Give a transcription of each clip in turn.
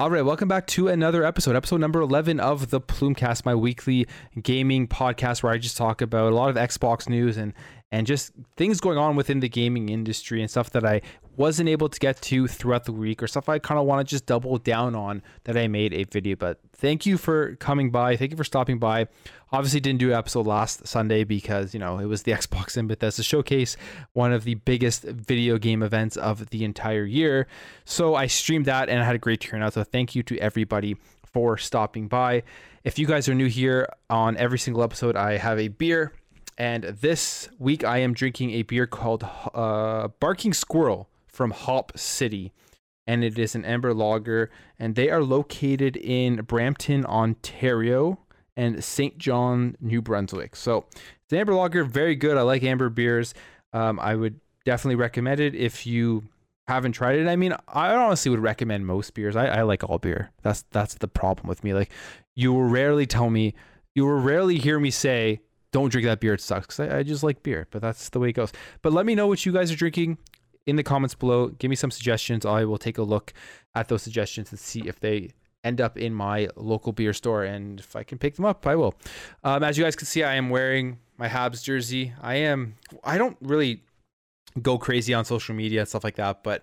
All right, welcome back to another episode, episode number 11 of the Plumecast, my weekly gaming podcast where I just talk about a lot of Xbox news and and just things going on within the gaming industry and stuff that I wasn't able to get to throughout the week or stuff I kind of want to just double down on that I made a video. But thank you for coming by. Thank you for stopping by. Obviously, didn't do episode last Sunday because, you know, it was the Xbox and Bethesda showcase, one of the biggest video game events of the entire year. So I streamed that and I had a great turnout. So thank you to everybody for stopping by. If you guys are new here on every single episode, I have a beer. And this week I am drinking a beer called uh, Barking Squirrel from Hop City. And it is an amber lager. And they are located in Brampton, Ontario and St. John, New Brunswick. So it's amber lager, very good. I like amber beers. Um, I would definitely recommend it if you haven't tried it. I mean, I honestly would recommend most beers. I, I like all beer. That's that's the problem with me. Like you will rarely tell me, you will rarely hear me say, "Don't drink that beer. It sucks." I, I just like beer. But that's the way it goes. But let me know what you guys are drinking in the comments below. Give me some suggestions. I will take a look at those suggestions and see if they end up in my local beer store. And if I can pick them up, I will. Um, as you guys can see, I am wearing my Habs jersey. I am. I don't really go crazy on social media and stuff like that, but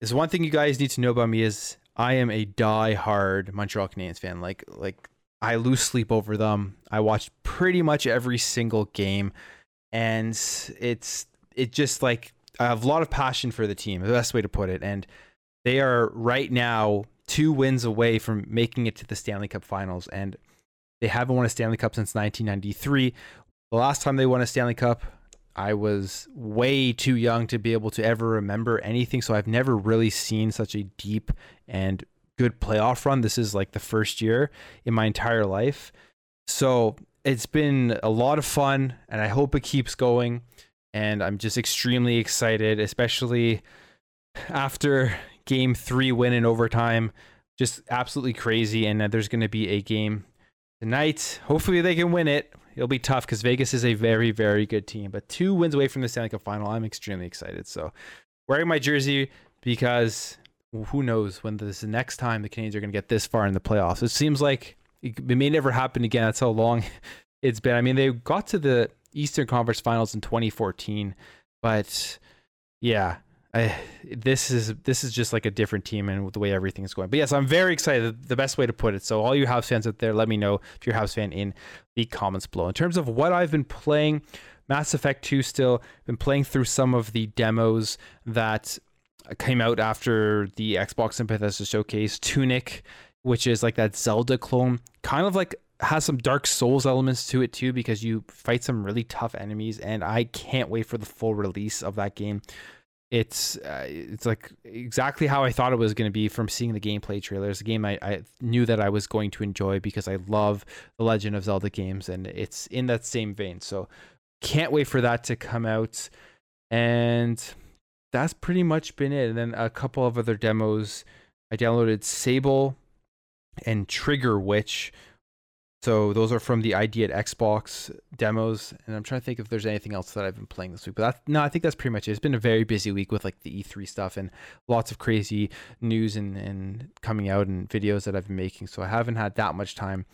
there's one thing you guys need to know about me is I am a die-hard Montreal Canadiens fan. Like like I lose sleep over them. I watch pretty much every single game, and it's it just like I have a lot of passion for the team. The best way to put it, and they are right now two wins away from making it to the Stanley Cup Finals, and they haven't won a Stanley Cup since 1993. The last time they won a Stanley Cup, I was way too young to be able to ever remember anything. So I've never really seen such a deep and good playoff run. This is like the first year in my entire life. So it's been a lot of fun and I hope it keeps going. And I'm just extremely excited, especially after game three win in overtime. Just absolutely crazy. And uh, there's going to be a game tonight. Hopefully they can win it. It'll be tough because Vegas is a very, very good team. But two wins away from the Stanley Cup final. I'm extremely excited. So wearing my jersey because who knows when this is the next time the Canadiens are going to get this far in the playoffs. It seems like it may never happen again. That's how long it's been. I mean, they got to the Eastern Conference Finals in 2014, but yeah, I, this is this is just like a different team and the way everything is going. But yes, I'm very excited. The best way to put it. So all you Habs fans out there, let me know if you're a Habs fan in the comments below. In terms of what I've been playing, Mass Effect 2 still been playing through some of the demos that came out after the Xbox and Bethesda showcase. Tunic, which is like that Zelda clone, kind of like has some Dark Souls elements to it too because you fight some really tough enemies and I can't wait for the full release of that game it's uh, it's like exactly how I thought it was going to be from seeing the gameplay trailers. A game I, I knew that I was going to enjoy because I love the Legend of Zelda games, and it's in that same vein. So can't wait for that to come out. And that's pretty much been it. And then a couple of other demos. I downloaded Sable and Trigger Witch, so those are from the ID at Xbox demos, and I'm trying to think if there's anything else that I've been playing this week. But no, I think that's pretty much it. It's been a very busy week with like the E3 stuff and lots of crazy news and, and coming out and videos that I've been making. So I haven't had that much time.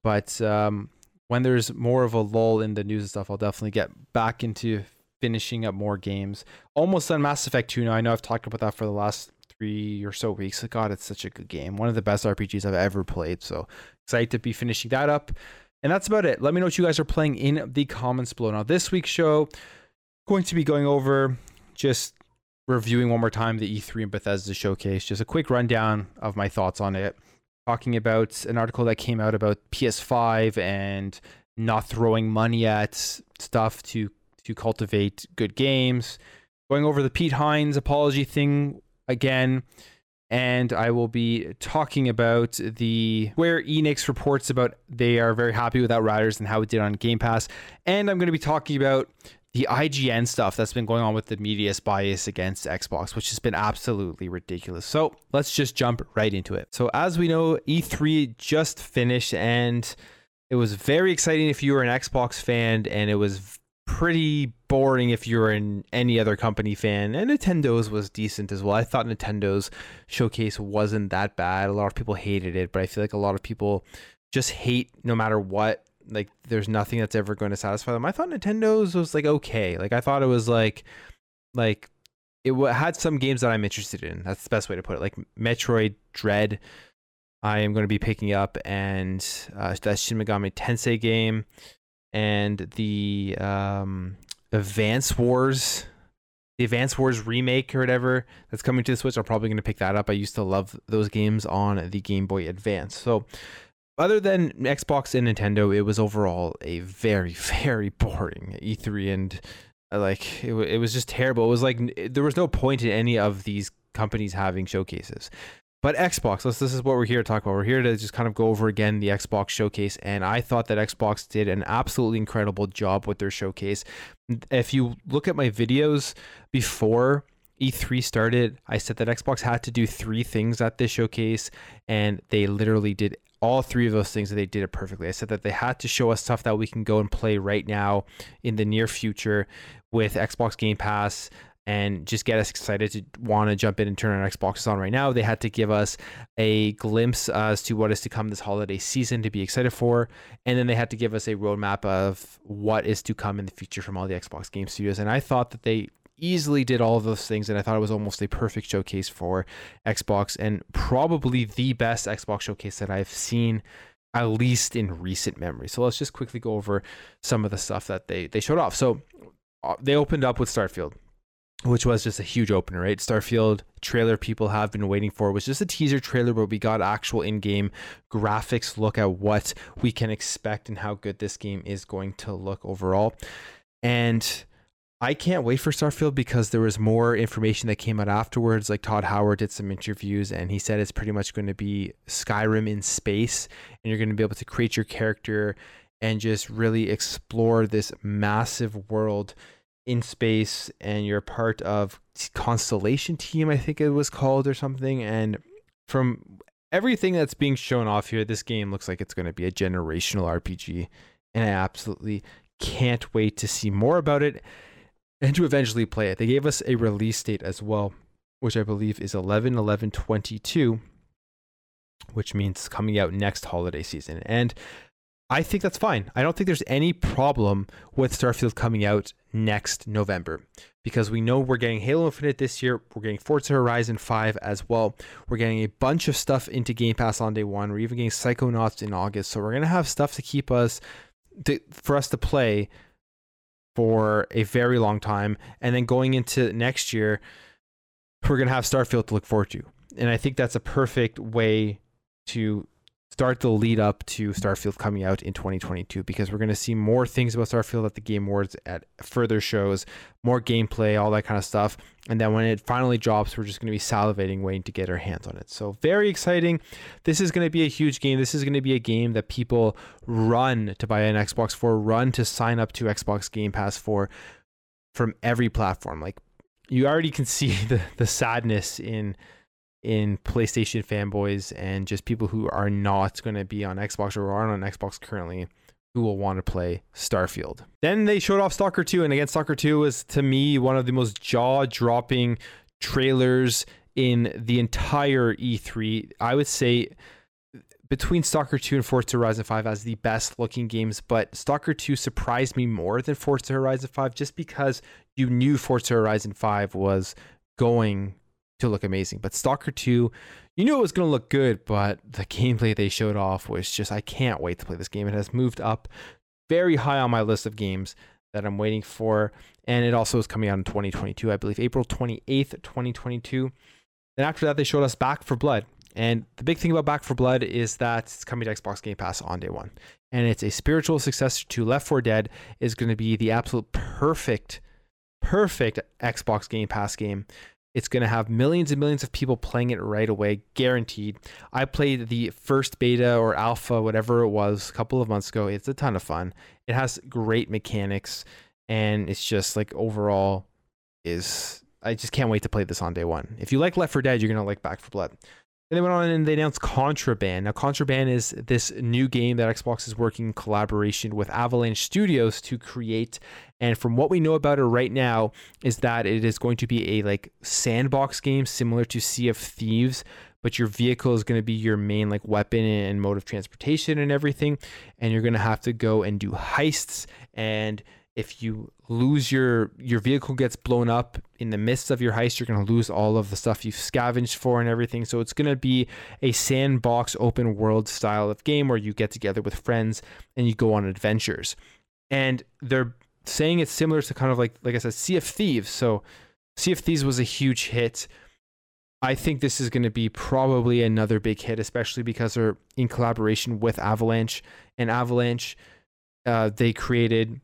But um, when there's more of a lull in the news and stuff, I'll definitely get back into finishing up more games. Almost done Mass Effect 2 now. I know I've talked about that for the last three or so weeks. God, it's such a good game. One of the best RPGs I've ever played. So excited to be finishing that up. And that's about it. Let me know what you guys are playing in the comments below. Now, this week's show, going to be going over just reviewing one more time the E3 and Bethesda showcase, just a quick rundown of my thoughts on it, talking about an article that came out about PS5 and not throwing money at stuff to to cultivate good games, going over the Pete Hines apology thing again, and I will be talking about the Square Enix reports about they are very happy with Outriders and how it did on Game Pass, and I'm going to be talking about the IGN stuff that's been going on with the media's bias against Xbox, which has been absolutely ridiculous. So let's just jump right into it. So as we know, E3 just finished and it was very exciting if you were an Xbox fan, and it was pretty boring if you're an any other company fan. And Nintendo's was decent as well. I thought Nintendo's showcase wasn't that bad. A lot of people hated it, but I feel like a lot of people just hate no matter what. Like there's nothing that's ever going to satisfy them. I thought Nintendo's was like okay. Like I thought it was like like it had some games that I'm interested in. That's the best way to put it. Like Metroid Dread, I am going to be picking up, and uh, that Shin Megami Tensei game and the um, Advance Wars, the Advance Wars remake or whatever that's coming to the Switch. I'm probably going to pick that up. I used to love those games on the Game Boy Advance. So, other than Xbox and Nintendo, it was overall a very, very boring E3, and uh, like it, it was just terrible. It was like there was no point in any of these companies having showcases. But Xbox, this, this is what we're here to talk about. We're here to just kind of go over again the Xbox showcase. And I thought that Xbox did an absolutely incredible job with their showcase. If you look at my videos before E3 started, I said that Xbox had to do three things at this showcase, and they literally did all three of those things and they did it perfectly. I said that they had to show us stuff that we can go and play right now in the near future with Xbox Game Pass and just get us excited to want to jump in and turn our Xboxes on right now. They had to give us a glimpse as to what is to come this holiday season to be excited for. And then they had to give us a roadmap of what is to come in the future from all the Xbox game studios. And I thought that they easily did all of those things. And I thought it was almost a perfect showcase for Xbox and probably the best Xbox showcase that I've seen at least in recent memory. So let's just quickly go over some of the stuff that they, they showed off. So uh, they opened up with Starfield which was just a huge opener, right? Starfield trailer people have been waiting for was just a teaser trailer, but we got actual in-game graphics look at what we can expect and how good this game is going to look overall. And I can't wait for Starfield because there was more information that came out afterwards. Like Todd Howard did some interviews and he said it's pretty much going to be Skyrim in space and you're going to be able to create your character and just really explore this massive world in space and you're part of Constellation Team, I think it was called or something. And from everything that's being shown off here, this game looks like it's going to be a generational RPG. And I absolutely can't wait to see more about it and to eventually play it. They gave us a release date as well, which I believe is 11 11 22, which means coming out next holiday season. And I think that's fine. I don't think there's any problem with Starfield coming out next November because we know we're getting Halo Infinite this year. We're getting Forza Horizon 5 as well. We're getting a bunch of stuff into Game Pass on day one. We're even getting Psychonauts in August. So we're going to have stuff to keep us, to, for us to play for a very long time. And then going into next year, we're going to have Starfield to look forward to. And I think that's a perfect way to start the lead up to Starfield coming out in 2022 because we're going to see more things about Starfield at the Game Awards, at further shows, more gameplay, all that kind of stuff. And then when it finally drops, we're just going to be salivating waiting to get our hands on it. So, very exciting. This is going to be a huge game. This is going to be a game that people run to buy an Xbox for, run to sign up to Xbox Game Pass for from every platform. Like, you already can see the, the sadness in in PlayStation fanboys and just people who are not going to be on Xbox or aren't on Xbox currently who will want to play Starfield. Then they showed off Stalker 2, and again, Stalker 2 was to me one of the most jaw dropping trailers in the entire E3. I would say between Stalker 2 and Forza Horizon 5 as the best looking games, but Stalker 2 surprised me more than Forza Horizon 5 just because you knew Forza Horizon 5 was going to look amazing. But Stalker 2, you knew it was going to look good, but the gameplay they showed off was just, I can't wait to play this game. It has moved up very high on my list of games that I'm waiting for. And it also is coming out in 2022, I believe, April 28th, 2022. Then after that, they showed us Back 4 Blood. And the big thing about Back 4 Blood is that it's coming to Xbox Game Pass on day one. And it's a spiritual successor to Left 4 Dead, is going to be the absolute perfect, perfect Xbox Game Pass game it's going to have millions and millions of people playing it right away, guaranteed. I played the first beta or alpha, whatever it was, a couple of months ago. It's a ton of fun. It has great mechanics, and it's just like overall is I just can't wait to play this on day one. If you like Left 4 Dead, you're gonna like Back 4 Blood. And they went on and they announced Contraband. Now, Contraband is this new game that Xbox is working in collaboration with Avalanche Studios to create. And from what we know about it right now, is that it is going to be a like sandbox game similar to Sea of Thieves, but your vehicle is going to be your main like weapon and mode of transportation and everything. And you're going to have to go and do heists and if you lose your your vehicle gets blown up in the midst of your heist you're going to lose all of the stuff you've scavenged for and everything. So it's going to be a sandbox open world style of game where you get together with friends and you go on adventures. And they're saying it's similar to kind of like like i said sea of thieves. So sea of thieves was a huge hit. I think this is going to be probably another big hit especially because they're in collaboration with avalanche. And avalanche uh, they created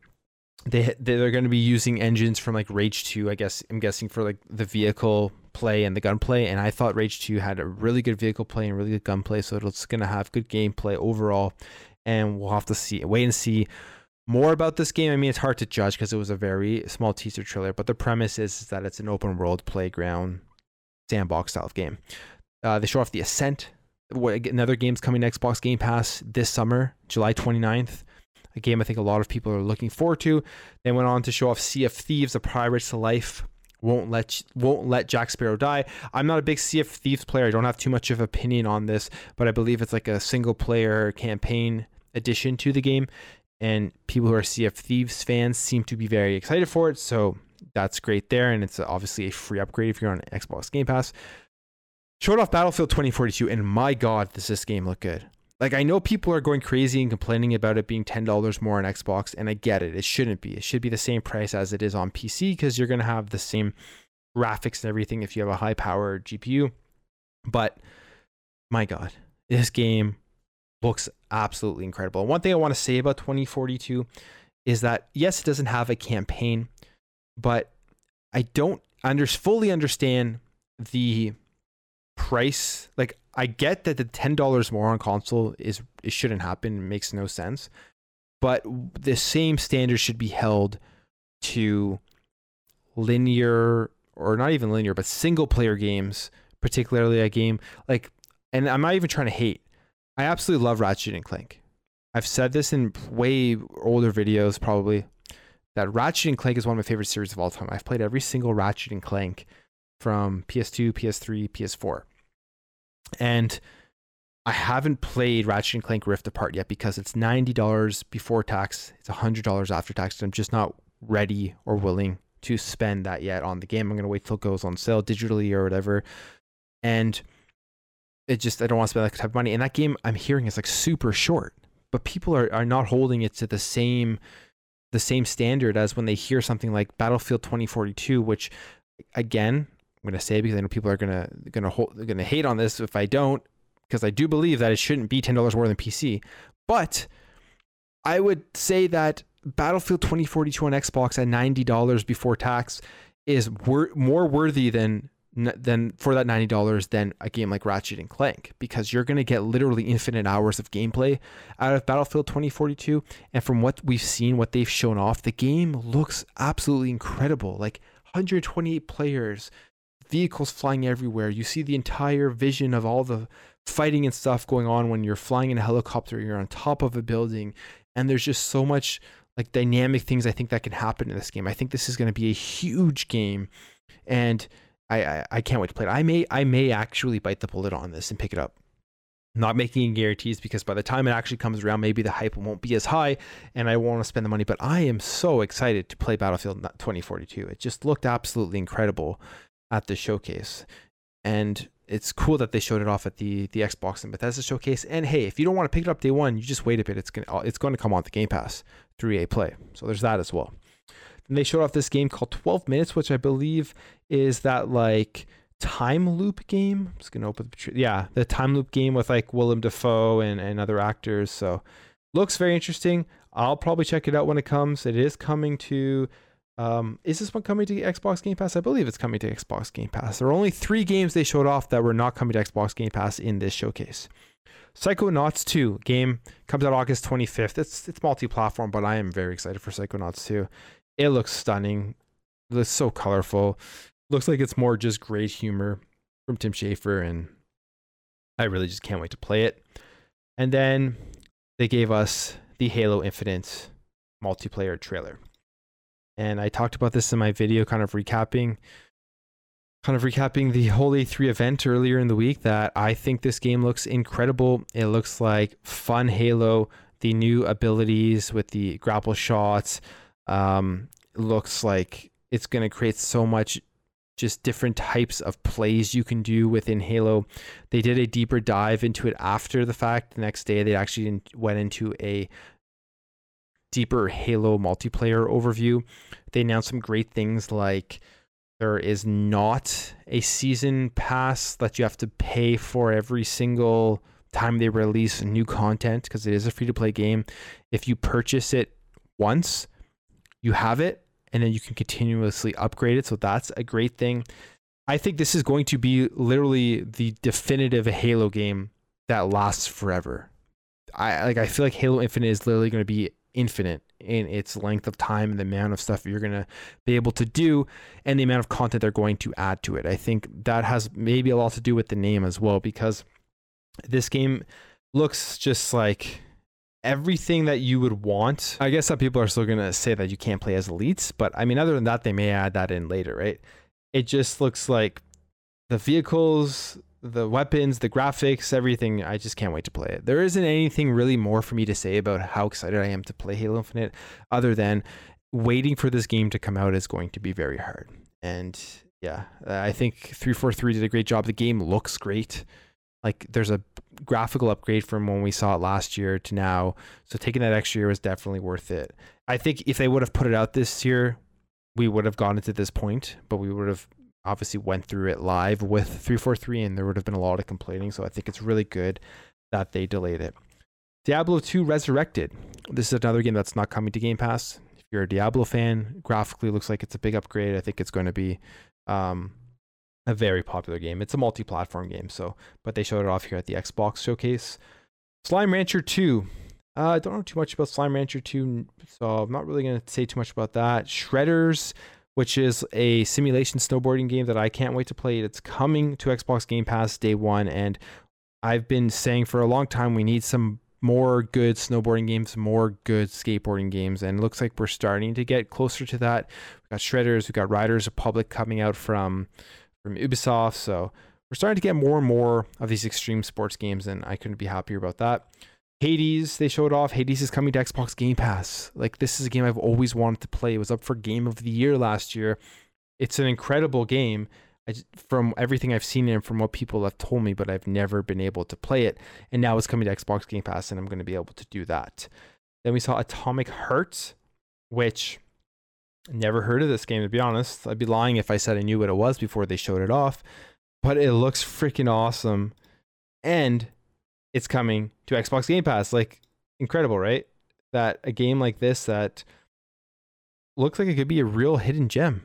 they they're going to be using engines from like Rage 2, I guess I'm guessing for like the vehicle play and the gunplay and I thought Rage 2 had a really good vehicle play and really good gunplay so it's going to have good gameplay overall and we'll have to see wait and see more about this game. I mean it's hard to judge because it was a very small teaser trailer, but the premise is, is that it's an open world playground sandbox style of game. Uh, they show off the Ascent, another game's coming to Xbox Game Pass this summer, July 29th a game I think a lot of people are looking forward to. They went on to show off Sea of Thieves, A Pirate's Life. Won't let won't let Jack Sparrow die. I'm not a big Sea of Thieves player. I don't have too much of an opinion on this, but I believe it's like a single player campaign addition to the game, and people who are Sea of Thieves fans seem to be very excited for it. So that's great there, and it's obviously a free upgrade if you're on Xbox Game Pass. Showed off Battlefield 2042, and my God, does this game look good! Like I know people are going crazy and complaining about it being ten dollars more on Xbox, and I get it. It shouldn't be. It should be the same price as it is on PC because you're gonna have the same graphics and everything if you have a high power GPU. But my God, this game looks absolutely incredible. one thing I want to say about 2042 is that yes, it doesn't have a campaign, but I don't under fully understand the price. Like I get that the ten dollars more on console is it shouldn't happen. It makes no sense. But the same standard should be held to linear or not even linear, but single player games, particularly a game like and I'm not even trying to hate. I absolutely love Ratchet and Clank. I've said this in way older videos probably that Ratchet and Clank is one of my favorite series of all time. I've played every single Ratchet and Clank from PS2, PS3, PS4. And I haven't played Ratchet and Clank Rift Apart yet because it's $90 before tax. It's $100 after tax. And I'm just not ready or willing to spend that yet on the game. I'm going to wait till it goes on sale digitally or whatever. And it just, I don't want to spend that type of money. And that game I'm hearing is like super short, but people are, are not holding it to the same, the same standard as when they hear something like Battlefield 2042, which again, I'm going to say because I know people are going to going to hold going to hate on this if I don't because I do believe that it shouldn't be $10 more than PC. But I would say that Battlefield 2042 on Xbox at $90 before tax is wor- more worthy than than for that $90 than a game like Ratchet and Clank because you're going to get literally infinite hours of gameplay out of Battlefield 2042 and from what we've seen what they've shown off the game looks absolutely incredible like 128 players vehicles flying everywhere. You see the entire vision of all the fighting and stuff going on when you're flying in a helicopter, you're on top of a building, and there's just so much like dynamic things I think that can happen in this game. I think this is going to be a huge game, and I, I, I can't wait to play it. I may I may actually bite the bullet on this and pick it up. Not making any guarantees because by the time it actually comes around, maybe the hype won't be as high, and I won't want to spend the money. But I am so excited to play Battlefield 2042. It just looked absolutely incredible, at the showcase. And it's cool that they showed it off at the the Xbox and Bethesda showcase. And hey, if you don't want to pick it up day one, you just wait a bit. It's gonna uh, it's going to come on the Game Pass through EA Play. So there's that as well. Then they showed off this game called 12 Minutes, which I believe is that like time loop game. I'm just gonna open the yeah the time loop game with like Willem Dafoe and and other actors. So looks very interesting. I'll probably check it out when it comes. It is coming to um, is this one coming to Xbox Game Pass? I believe it's coming to Xbox Game Pass. There are only three games they showed off that were not coming to Xbox Game Pass in this showcase. Psychonauts 2 game comes out August 25th. It's it's multi-platform, but I am very excited for Psychonauts 2. It looks stunning. It looks so colorful. Looks like it's more just great humor from Tim Schafer and I really just can't wait to play it. And then they gave us the Halo Infinite multiplayer trailer. And I talked about this in my video, kind of recapping kind of recapping the whole E3 event earlier in the week that I think this game looks incredible. It looks like fun Halo, the new abilities with the grapple shots. Um, looks like it's going to create so much just different types of plays you can do within Halo. They did a deeper dive into it after the fact. The next day, they actually went into a deeper Halo multiplayer overview. They announced some great things like there is not a season pass that you have to pay for every single time they release new content because it is a free to play game. If you purchase it once, you have it and then you can continuously upgrade it. So that's a great thing. I think this is going to be literally the definitive Halo game that lasts forever. I like I feel like Halo Infinite is literally going to be infinite in its length of time and the amount of stuff you're going to be able to do and the amount of content they're going to add to it. I think that has maybe a lot to do with the name as well because this game looks just like everything that you would want. I guess some people are still going to say that you can't play as elites, but I mean, other than that, they may add that in later, right? It just looks like the vehicles, the weapons, the graphics, everything. I just can't wait to play it. There isn't anything really more for me to say about how excited I am to play Halo Infinite, other than waiting for this game to come out is going to be very hard. And yeah, I think 343 did a great job. The game looks great. Like there's a graphical upgrade from when we saw it last year to now. So taking that extra year was definitely worth it. I think if they would have put it out this year, we would have gotten to this point, but we would have obviously went through it live with 343 and there would have been a lot of complaining so i think it's really good that they delayed it. Diablo 2 resurrected. This is another game that's not coming to game pass. If you're a diablo fan graphically looks like it's a big upgrade. I think it's going to be um, a very popular game. It's a multi-platform game so but they showed it off here at the xbox showcase. Slime rancher 2 uh, I don't know too much about Slime Rancher 2, so I'm not really going to say too much about that. Shredders, which is a simulation snowboarding game that I can't wait to play. It's coming to Xbox Game Pass day one, and I've been saying for a long time we need some more good snowboarding games, more good skateboarding games, and it looks like we're starting to get closer to that. We got Shredders, we got Riders Republic coming out from from Ubisoft, so we're starting to get more and more of these extreme sports games, and I couldn't be happier about that. Hades, they showed off. Hades is coming to Xbox Game Pass. Like this is a game I've always wanted to play. It was up for Game of the Year last year. It's an incredible game. From everything I've seen and from what people have told me, but I've never been able to play it. And now it's coming to Xbox Game Pass, and I'm going to be able to do that. Then we saw Atomic Heart, which never heard of this game to be honest. I'd be lying if I said I knew what it was before they showed it off. But it looks freaking awesome. And it's coming to Xbox Game Pass. Like incredible, right? That a game like this that looks like it could be a real hidden gem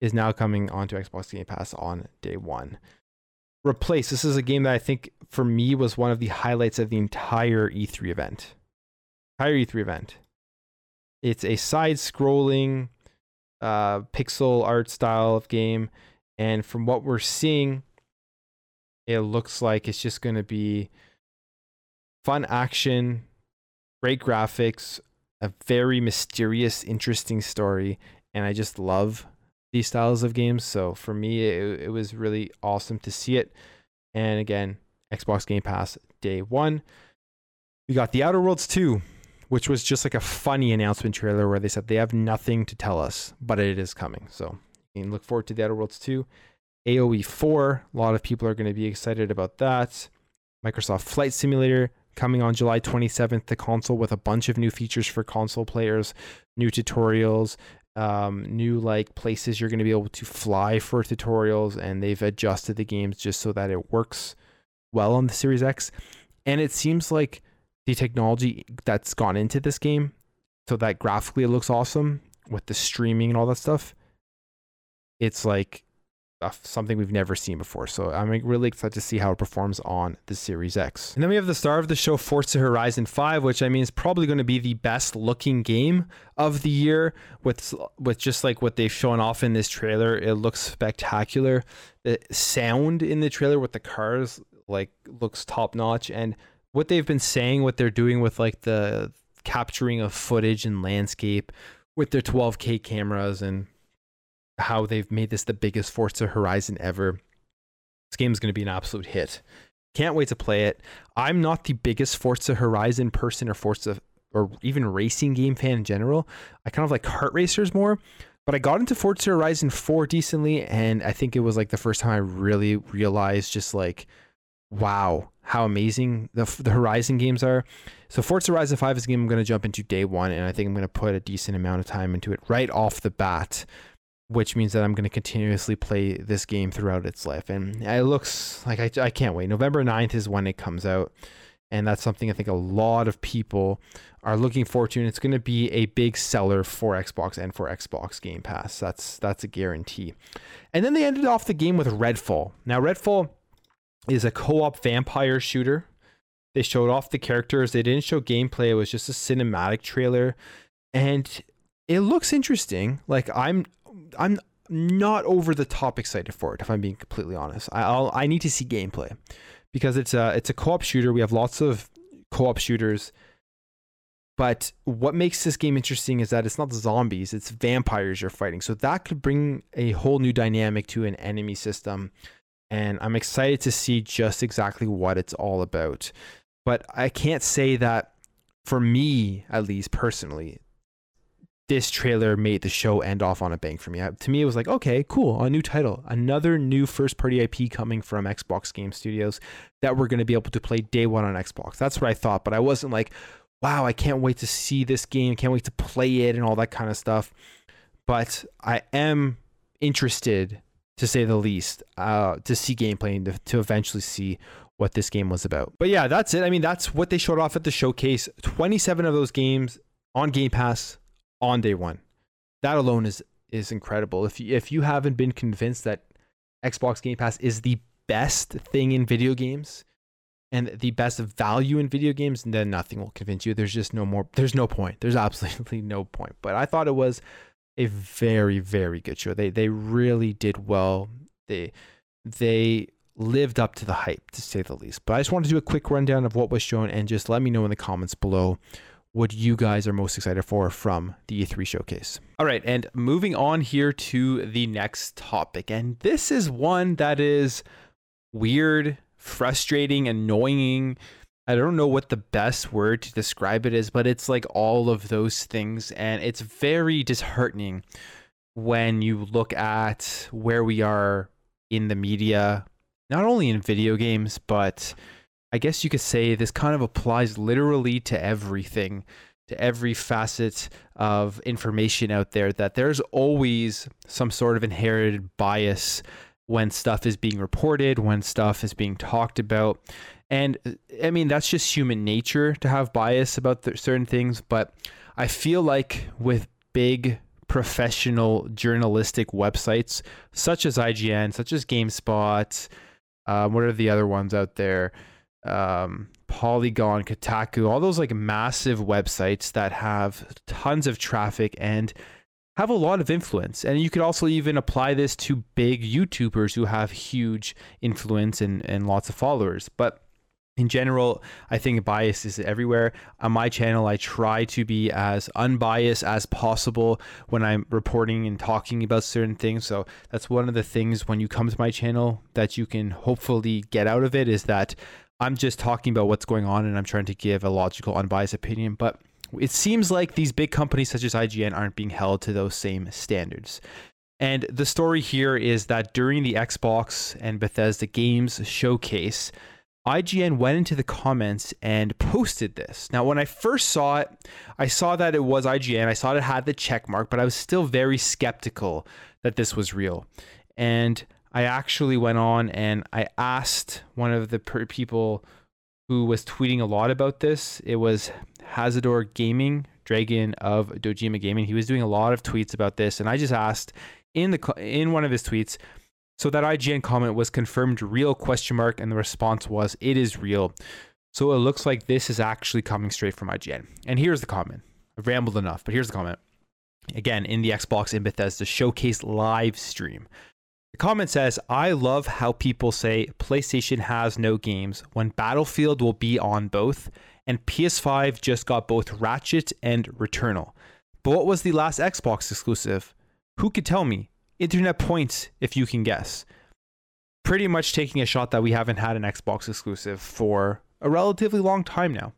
is now coming onto Xbox Game Pass on day one. Replaced. This is a game that I think for me was one of the highlights of the entire E3 event. Entire E3 event. It's a side-scrolling uh, pixel art style of game, and from what we're seeing, it looks like it's just going to be fun action, great graphics, a very mysterious, interesting story, and I just love these styles of games. So for me, it, it was really awesome to see it. And again, Xbox Game Pass day one. We got The Outer Worlds 2, which was just like a funny announcement trailer where they said they have nothing to tell us, but it is coming. So you can look forward to The Outer Worlds 2. AOE 4. A lot of people are going to be excited about that. Microsoft Flight Simulator coming on July 27th to console with a bunch of new features for console players, new tutorials, um, new like places you're going to be able to fly for tutorials, and they've adjusted the games just so that it works well on the Series X. And it seems like the technology that's gone into this game, so that graphically it looks awesome with the streaming and all that stuff. It's like something we've never seen before. So I'm really excited to see how it performs on the Series X. And then we have the star of the show, Forza Horizon 5, which I mean is probably going to be the best looking game of the year with with just like what they've shown off in this trailer. It looks spectacular. The sound in the trailer with the cars like looks top notch and what they've been saying what they're doing with like the capturing of footage and landscape with their 12k cameras and how they've made this the biggest Forza Horizon ever. This game is going to be an absolute hit. Can't wait to play it. I'm not the biggest Forza Horizon person or Forza or even racing game fan in general. I kind of like kart racers more, but I got into Forza Horizon 4 decently and I think it was like the first time I really realized just like wow, how amazing the the Horizon games are. So Forza Horizon 5 is a game I'm going to jump into day 1 and I think I'm going to put a decent amount of time into it right off the bat which means that I'm going to continuously play this game throughout its life. And it looks like I, I can't wait. November 9th is when it comes out. And that's something I think a lot of people are looking forward to. And it's going to be a big seller for Xbox and for Xbox Game Pass. That's that's a guarantee. And then they ended off the game with Redfall. Now, Redfall is a co-op vampire shooter. They showed off the characters. They didn't show gameplay. It was just a cinematic trailer. And it looks interesting. Like I'm I'm not over the top excited for it. If I'm being completely honest, I'll I need to see gameplay because it's a it's a co-op shooter. We have lots of co-op shooters. But what makes this game interesting is that it's not zombies, it's vampires you're fighting. So that could bring a whole new dynamic to an enemy system. And I'm excited to see just exactly what it's all about. But I can't say that for me, at least personally, this trailer made the show end off on a bang for me. I, to me, it was like, okay, cool, a new title, another new first party IP coming from Xbox Game Studios that we're going to be able to play day one on Xbox. That's what I thought, but I wasn't like, wow, I can't wait to see this game, can't wait to play it, and all that kind of stuff. But I am interested, to say the least, uh, to see gameplay and to, to eventually see what this game was about. But yeah, that's it. I mean, that's what they showed off at the showcase. 27 of those games on Game Pass on day one. That alone is is incredible. If you, if you haven't been convinced that Xbox Game Pass is the best thing in video games and the best value in video games, then nothing will convince you. There's just no more. There's no point. There's absolutely no point. But I thought it was a very very good show. They they really did well. They they lived up to the hype to say the least. But I just wanted to do a quick rundown of what was shown and just let me know in the comments below what you guys are most excited for from the E3 showcase. All right, and moving on here to the next topic. And this is one that is weird, frustrating, annoying. I don't know what the best word to describe it is, but it's like all of those things. And it's very disheartening when you look at where we are in the media, not only in video games, but I guess you could say this kind of applies literally to everything, to every facet of information out there, that there's always some sort of inherited bias when stuff is being reported, when stuff is being talked about. And I mean, that's just human nature to have bias about certain things. But I feel like with big professional journalistic websites such as IGN, such as GameSpot, um, what are the other ones out there? Um, Polygon, Kotaku, all those like massive websites that have tons of traffic and have a lot of influence. And you could also even apply this to big YouTubers who have huge influence and, and lots of followers. But in general, I think bias is everywhere. On my channel, I try to be as unbiased as possible when I'm reporting and talking about certain things. So that's one of the things when you come to my channel that you can hopefully get out of it is that I'm just talking about what's going on and I'm trying to give a logical, unbiased opinion. But it seems like these big companies such as IGN aren't being held to those same standards. And the story here is that during the Xbox and Bethesda games showcase, IGN went into the comments and posted this. Now, when I first saw it, I saw that it was IGN. I saw it had the check mark, but I was still very skeptical that this was real. And I actually went on and I asked one of the per- people who was tweeting a lot about this. It was Hazador Gaming, Dragon of Dojima Gaming. He was doing a lot of tweets about this, and I just asked in the in one of his tweets. So that IGN comment was confirmed real question mark, and the response was it is real. So it looks like this is actually coming straight from IGN. And here's the comment. I've rambled enough, but here's the comment. Again, in the Xbox in Bethesda showcase live stream. The comment says, I love how people say PlayStation has no games when Battlefield will be on both, and PS5 just got both Ratchet and Returnal. But what was the last Xbox exclusive? Who could tell me? Internet points if you can guess. Pretty much taking a shot that we haven't had an Xbox exclusive for a relatively long time now.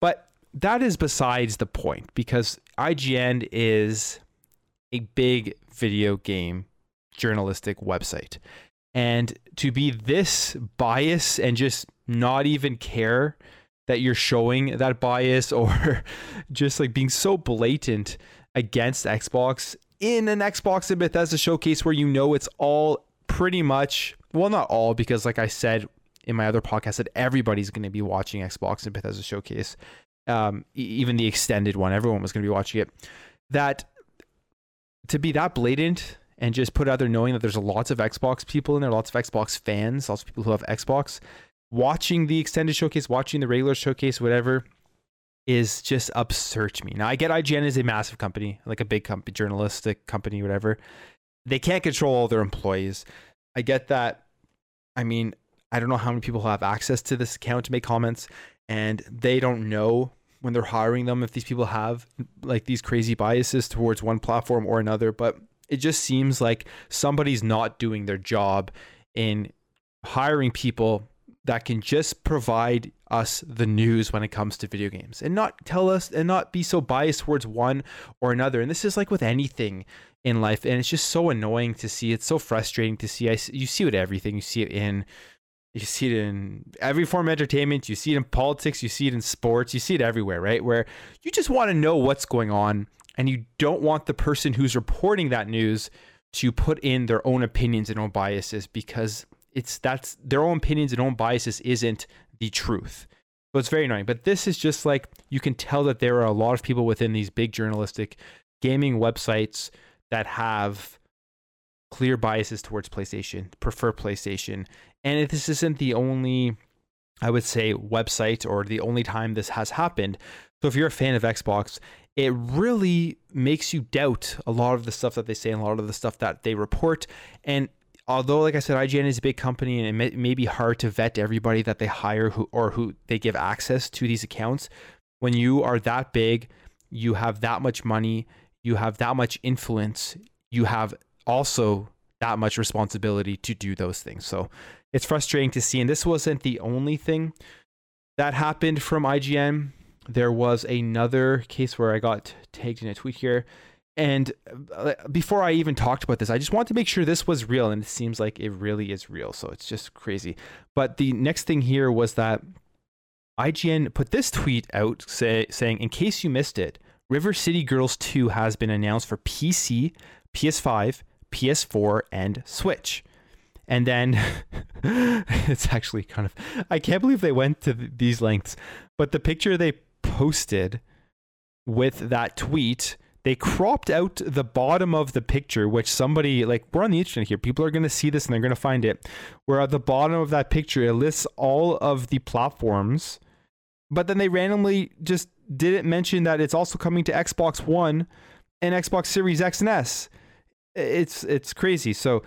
But that is besides the point because IGN is a big video game journalistic website. And to be this biased and just not even care that you're showing that bias or just like being so blatant against Xbox in an Xbox and Bethesda showcase where you know it's all pretty much well not all because like I said in my other podcast that everybody's going to be watching Xbox and Bethesda showcase um, even the extended one everyone was going to be watching it that to be that blatant and just put out there knowing that there's lots of Xbox people in there lots of Xbox fans lots of people who have Xbox watching the extended showcase watching the regular showcase whatever is just absurd to me. Now I get IGN is a massive company, like a big company, journalistic company, whatever. They can't control all their employees. I get that. I mean, I don't know how many people have access to this account to make comments, and they don't know when they're hiring them if these people have like these crazy biases towards one platform or another. But it just seems like somebody's not doing their job in hiring people that can just provide us the news when it comes to video games and not tell us and not be so biased towards one or another. And this is like with anything in life. And it's just so annoying to see. It's so frustrating to see. I, you see it everything. You see it in. You see it in every form of entertainment. You see it in politics. You see it in sports. You see it everywhere, right? Where you just want to know what's going on and you don't want the person who's reporting that news to put in their own opinions and own biases because it's that's their own opinions and own biases isn't the truth. So it's very annoying. But this is just like you can tell that there are a lot of people within these big journalistic gaming websites that have clear biases towards PlayStation, prefer PlayStation. And if this isn't the only, I would say, website or the only time this has happened. So if you're a fan of Xbox, it really makes you doubt a lot of the stuff that they say and a lot of the stuff that they report. And although like i said ign is a big company and it may, may, be hard to vet everybody that they hire who or who they give access to these accounts when you are that big you have that much money you have that much influence you have also that much responsibility to do those things. So it's frustrating to see. And this wasn't the only thing that happened from ign there was another case where i got tagged in a tweet here and uh, before I even talked about this, I just want to make sure this was real. And it seems like it really is real. So it's just crazy. But the next thing here was that IGN put this tweet out say, saying, in case you missed it, River City Girls 2 has been announced for PC, PS5, PS4, and Switch. And then it's actually kind of, I can't believe they went to these lengths. But the picture they posted with that tweet they cropped out the bottom of the picture, which somebody like we're on the internet here. People are going to see this and they're going to find it. Where at the bottom of that picture, it lists all of the platforms, but then they randomly just didn't mention that it's also coming to Xbox One and Xbox Series X and S. It's it's crazy. So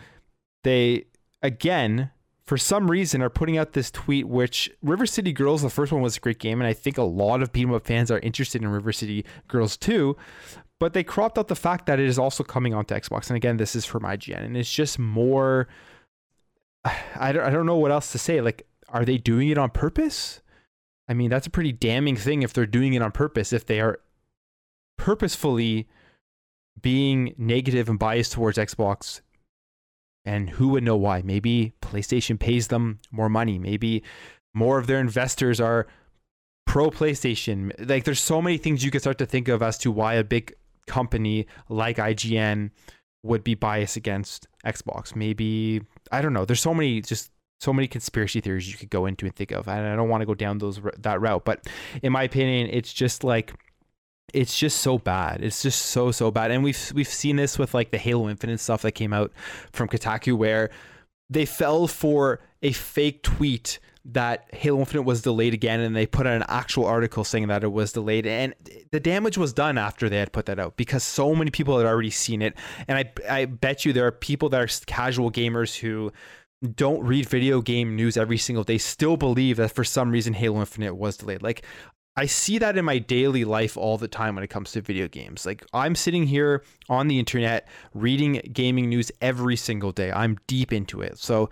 they again for some reason are putting out this tweet which River City Girls the first one was a great game and I think a lot of beat 'em up fans are interested in River City Girls 2 but they cropped out the fact that it is also coming onto Xbox. And again, this is from IGN, and it's just more. I don't, I don't know what else to say. Like, are they doing it on purpose? I mean, that's a pretty damning thing if they're doing it on purpose. If they are purposefully being negative and biased towards Xbox, and who would know why? Maybe PlayStation pays them more money. Maybe more of their investors are pro PlayStation. Like, there's so many things you could start to think of as to why a big company like IGN would be biased against Xbox. Maybe I don't know. There's so many just so many conspiracy theories you could go into and think of. And I don't want to go down those that route, but in my opinion, it's just like it's just so bad. It's just so so bad. And we've we've seen this with like the Halo Infinite stuff that came out from Kotaku where they fell for a fake tweet that Halo Infinite was delayed again, and they put out an actual article saying that it was delayed, and the damage was done after they had put that out because so many people had already seen it, and I I bet you there are people that are casual gamers who don't read video game news every single day still believe that for some reason Halo Infinite was delayed. Like I see that in my daily life all the time when it comes to video games. Like I'm sitting here on the internet reading gaming news every single day. I'm deep into it. So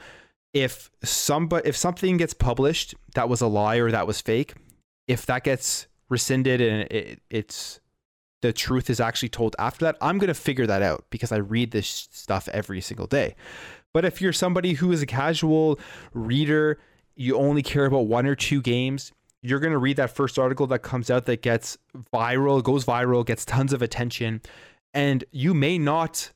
if somebody if something gets published that was a lie or that was fake, if that gets rescinded and it, it's the truth is actually told after that, I'm going to figure that out because I read this stuff every single day. But if you're somebody who is a casual reader, you only care about one or two games, you're going to read that first article that comes out that gets viral, goes viral, gets tons of attention, and you may not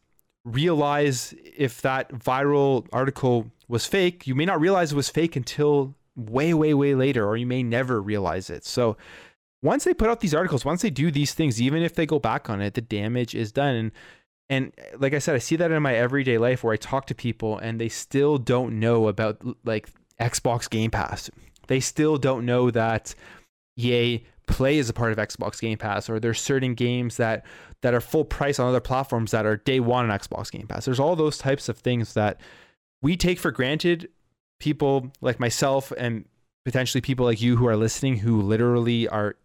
realize if that viral article was fake. You may not realize it was fake until way, way, way later, or you may never realize it. So, once they put out these articles, once they do these things, even if they go back on it, the damage is done. And and like I said, I see that in my everyday life where I talk to people and they still don't know about like Xbox Game Pass. They still don't know that EA Play is a part of Xbox Game Pass, or there's certain games that that are full price on other platforms that are day one on Xbox Game Pass. There's all those types of things that we take for granted. People like myself and potentially people like you who are listening who literally are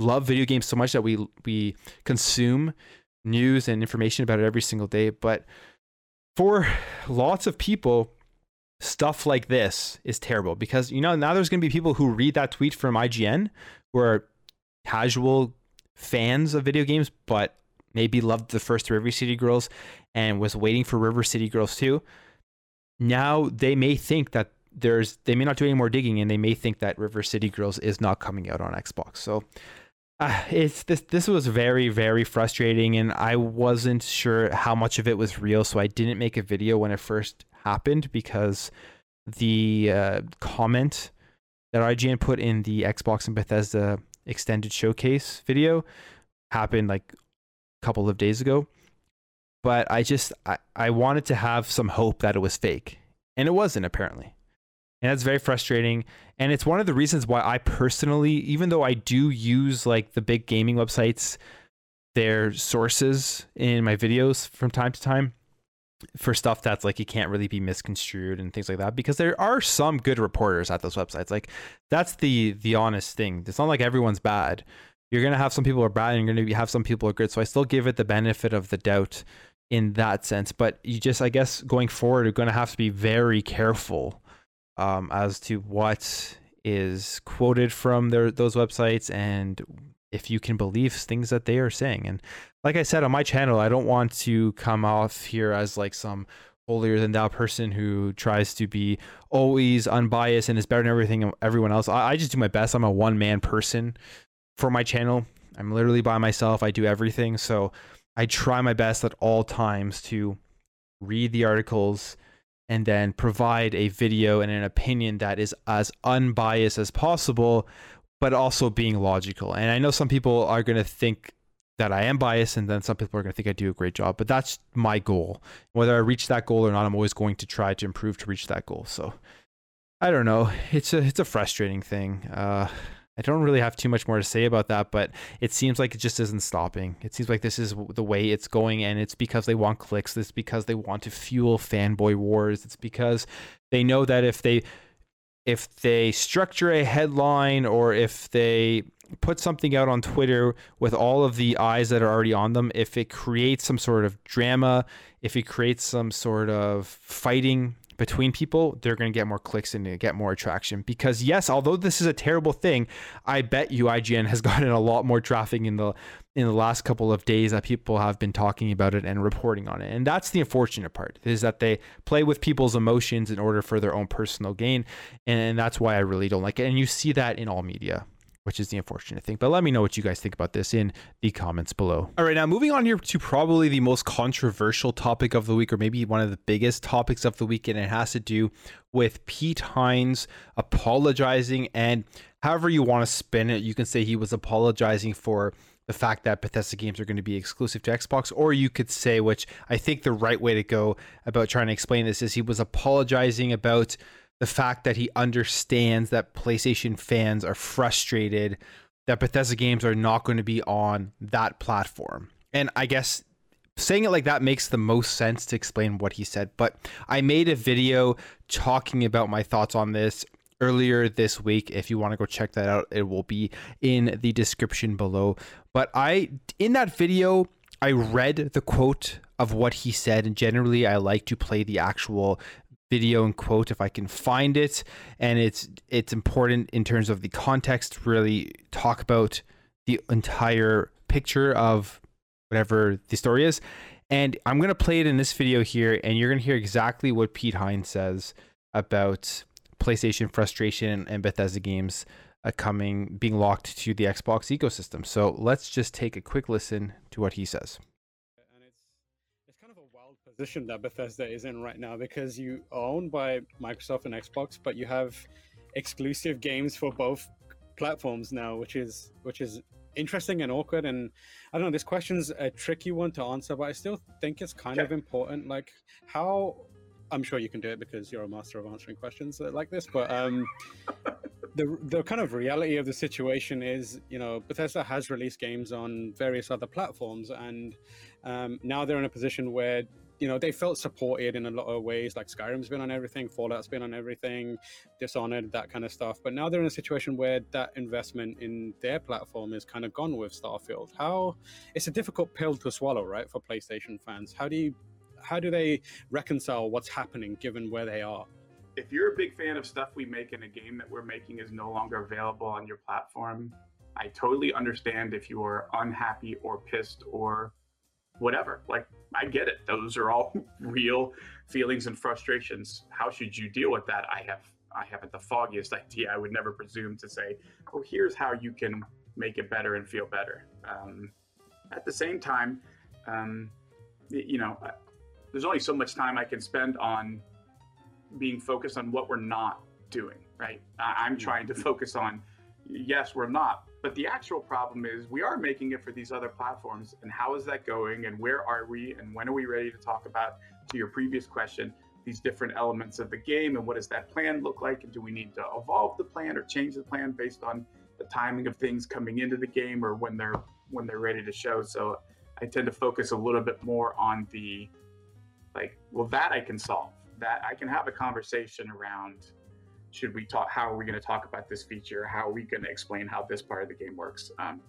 love video games so much that we we consume news and information about it every single day. But for lots of people, stuff like this is terrible because you know now there's going to be people who read that tweet from IGN who are casual fans of video games, but maybe loved the first River City Girls and was waiting for River City Girls 2. Now they may think that there's they may not do any more digging and they may think that River City Girls is not coming out on Xbox. So uh, it's this this was very very frustrating and I wasn't sure how much of it was real so I didn't make a video when it first happened because the uh, comment that IGN put in the Xbox and Bethesda extended showcase video happened like a couple of days ago. But I just I, I wanted to have some hope that it was fake. And it wasn't apparently. And that's very frustrating. And it's one of the reasons why i personally even though i do use like the big gaming websites their sources in my videos from time to time for stuff that's like you can't really be misconstrued and things like that because there are some good reporters at those websites. Like that's the the honest thing. It's not like everyone's bad. You're gonna have some people are bad and you're gonna have some people are good. So i still give it the benefit of the doubt in that sense. But you just i guess going forward you're gonna have to be very careful um, as to what is quoted from their those websites and if you can believe things that they are saying. And like I said on my channel, I don't want to come off here as like some holier than thou person who tries to be always unbiased and is better than everything everyone else. I, I just do my best. I'm a one man person for my channel. I'm literally by myself. I do everything. So I try my best at all times to read the articles and then provide a video and an opinion that is as unbiased as possible, but also being logical. And I know some people are going to think that I am biased, and then some people are going to think I do a great job, but that's my goal. Whether I reach that goal or not, I'm always going to try to improve to reach that goal. So I don't know. It's a it's a frustrating thing. Uh, I don't really have too much more to say about that, but it seems like it just isn't stopping. It seems like this is the way it's going, and it's because they want clicks. It's because they want to fuel fanboy wars. It's because they know that if they if they structure a headline or if they put something out on Twitter with all of the eyes that are already on them, if it creates some sort of drama, if it creates some sort of fighting between people, they're going to get more clicks and get more attraction. Because yes, although this is a terrible thing, I bet you IGN has gotten a lot more traffic in the in the last couple of days that people have been talking about it and reporting on it. And that's the unfortunate part is that they play with people's emotions in order for their own personal gain. And that's why I really don't like it. And you see that in all media which is the unfortunate thing. But let me know what you guys think about this in the comments below. All right, now moving on here to probably the most controversial topic of the week, or maybe one of the biggest topics of the week, and it has to do with Pete Hines apologizing. And however you want to spin it, you can say he was apologizing for the fact that Bethesda games are going to be exclusive to Xbox, or you could say, which I think the right way to go about trying to explain this is he was apologizing about the fact that he understands that PlayStation fans are frustrated that Bethesda games are not going to be on that platform. And I guess saying it like that makes the most sense to explain what he said. But I made a video talking about my thoughts on this earlier this week. If you want to go check that out, it will be in the description below. But I, in that video, I read the quote of what he said, and generally I like to play the actual video and quote if I can find it. And it's it's important in terms of the context really talk about the entire picture of whatever the story is. And I'm gonna play it in this video here, and you're gonna hear exactly what Pete Hines says about PlayStation frustration and Bethesda games uh, coming being locked to the Xbox ecosystem. So let's just take a quick listen to what he says. Position that Bethesda is in right now because you are owned by Microsoft and Xbox, but you have exclusive games for both platforms now, which is which is interesting and awkward. And I don't know, this question's a tricky one to answer, but I still think it's kind of important. Like how I'm sure you can do it because you're a master of answering questions like this. But um, the the kind of reality of the situation is, you know, Bethesda has released games on various other platforms, and um, now they're in a position where you know they felt supported in a lot of ways. Like Skyrim's been on everything, Fallout's been on everything, Dishonored, that kind of stuff. But now they're in a situation where that investment in their platform is kind of gone with Starfield. How it's a difficult pill to swallow, right, for PlayStation fans. How do you how do they reconcile what's happening given where they are? If you're a big fan of stuff we make in a game that we're making is no longer available on your platform, I totally understand if you are unhappy or pissed or whatever. Like, I get it. Those are all real feelings and frustrations. How should you deal with that? I have I haven't the foggiest idea. I would never presume to say, "Oh, here's how you can make it better and feel better." Um, at the same time, um, you know, there's only so much time I can spend on being focused on what we're not doing, right? I'm mm-hmm. trying to focus on, yes, we're not, but the actual problem is we are making it for these other platforms. And how is that going? And where are we? And when are we ready to talk about, to your previous question, these different elements of the game? And what does that plan look like? And do we need to evolve the plan or change the plan based on the timing of things coming into the game or when they're when they're ready to show? So I tend to focus a little bit more on the like well that i can solve that i can have a conversation around should we talk how are we going to talk about this feature how are we going to explain how this part of the game works um,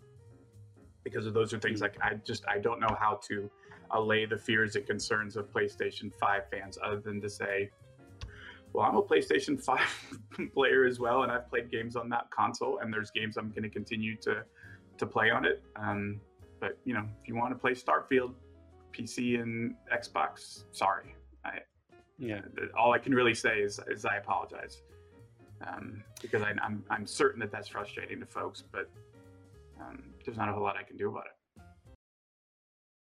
because of those are things like i just i don't know how to allay the fears and concerns of playstation 5 fans other than to say well i'm a playstation 5 player as well and i've played games on that console and there's games i'm going to continue to to play on it um, but you know if you want to play starfield PC and Xbox, sorry. I, yeah. All I can really say is, is I apologize. Um, because I, am I'm, I'm certain that that's frustrating to folks, but um, there's not a whole lot I can do about it.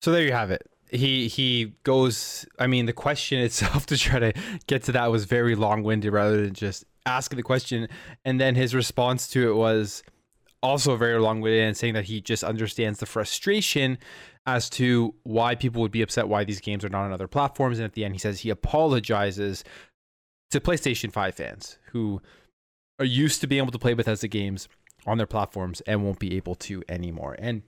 So there you have it. He he goes. I mean, the question itself to try to get to that was very long winded, rather than just asking the question. And then his response to it was also very long winded and saying that he just understands the frustration as to why people would be upset why these games are not on other platforms. And at the end, he says he apologizes to PlayStation 5 fans who are used to being able to play Bethesda games on their platforms and won't be able to anymore. And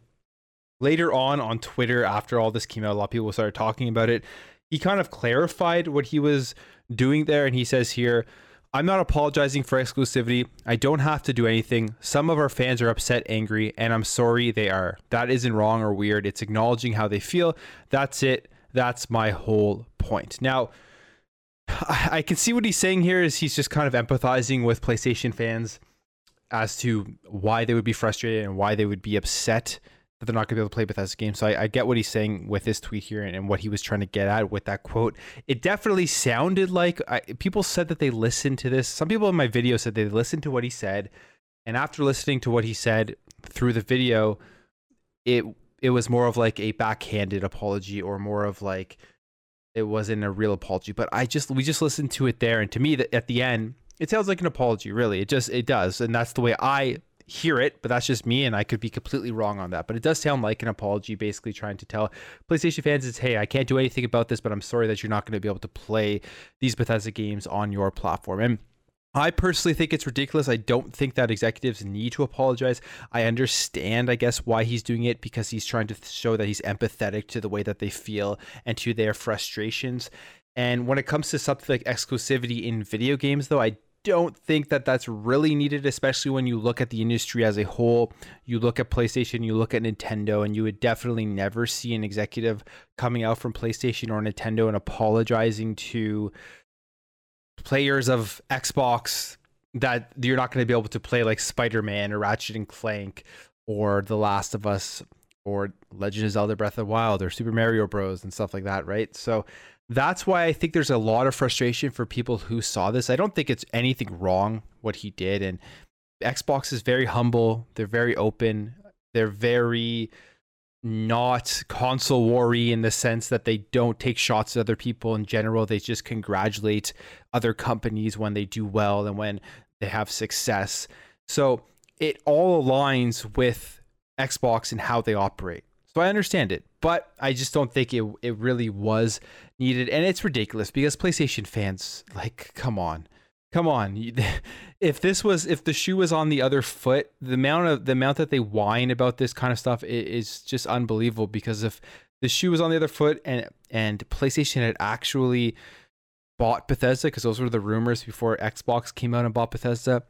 later on on Twitter, after all this came out, a lot of people started talking about it. He kind of clarified what he was doing there. And he says here, I'm not apologizing for exclusivity. I don't have to do anything. Some of our fans are upset, angry, and I'm sorry they are. That isn't wrong or weird. It's acknowledging how they feel. That's it. That's my whole point. Now, I can see what he's saying here is he's just kind of empathizing with PlayStation fans as to why they would be frustrated and why they would be upset that they're not going to be able to play Bethesda games. So I, I, get what he's saying with this tweet here and, and, what he was trying to get at with that quote. It definitely sounded like I, people said that they listened to this. Some people in my video said they listened to what he said, and after listening to what he said through the video, it it was more of like a backhanded apology or more of like it wasn't a real apology. But I just we just listened to it there, and to me, that at the end, it sounds like an apology. Really, it just it does, and that's the way I hear it, but that's just me, and I could be completely wrong on that. But it does sound like an apology, basically trying to tell PlayStation fans, "Is hey, I can't do anything about this, but I'm sorry that you're not going to be able to play these Bethesda games on your platform." And I personally think it's ridiculous. I don't think that executives need to apologize. I understand, I guess, why he's doing it because he's trying to show that he's empathetic to the way that they feel and to their frustrations. And when it comes to something like exclusivity in video games, though, I don't think that that's really needed, especially when you look at the industry as a whole. You look at PlayStation, you look at Nintendo, and you would definitely never see an executive coming out from PlayStation or Nintendo and apologizing to players of Xbox that you're not going to be able to play like Spider-Man or Ratchet and Clank or The Last of Us or Legend of Zelda Breath of the Wild or Super Mario Bros and stuff like that, right? So that's why I think there's a lot of frustration for people who saw this. I don't think it's anything wrong what he did and Xbox is very humble, they're very open, they're very not console worry in the sense that they don't take shots at other people in general. They just congratulate other companies when they do well and when they have success. So it all aligns with Xbox and how they operate. So I understand it, but I just don't think it it really was needed, and it's ridiculous because PlayStation fans, like, come on, come on. If this was if the shoe was on the other foot, the amount of the amount that they whine about this kind of stuff is just unbelievable. Because if the shoe was on the other foot and and PlayStation had actually bought Bethesda, because those were the rumors before Xbox came out and bought Bethesda,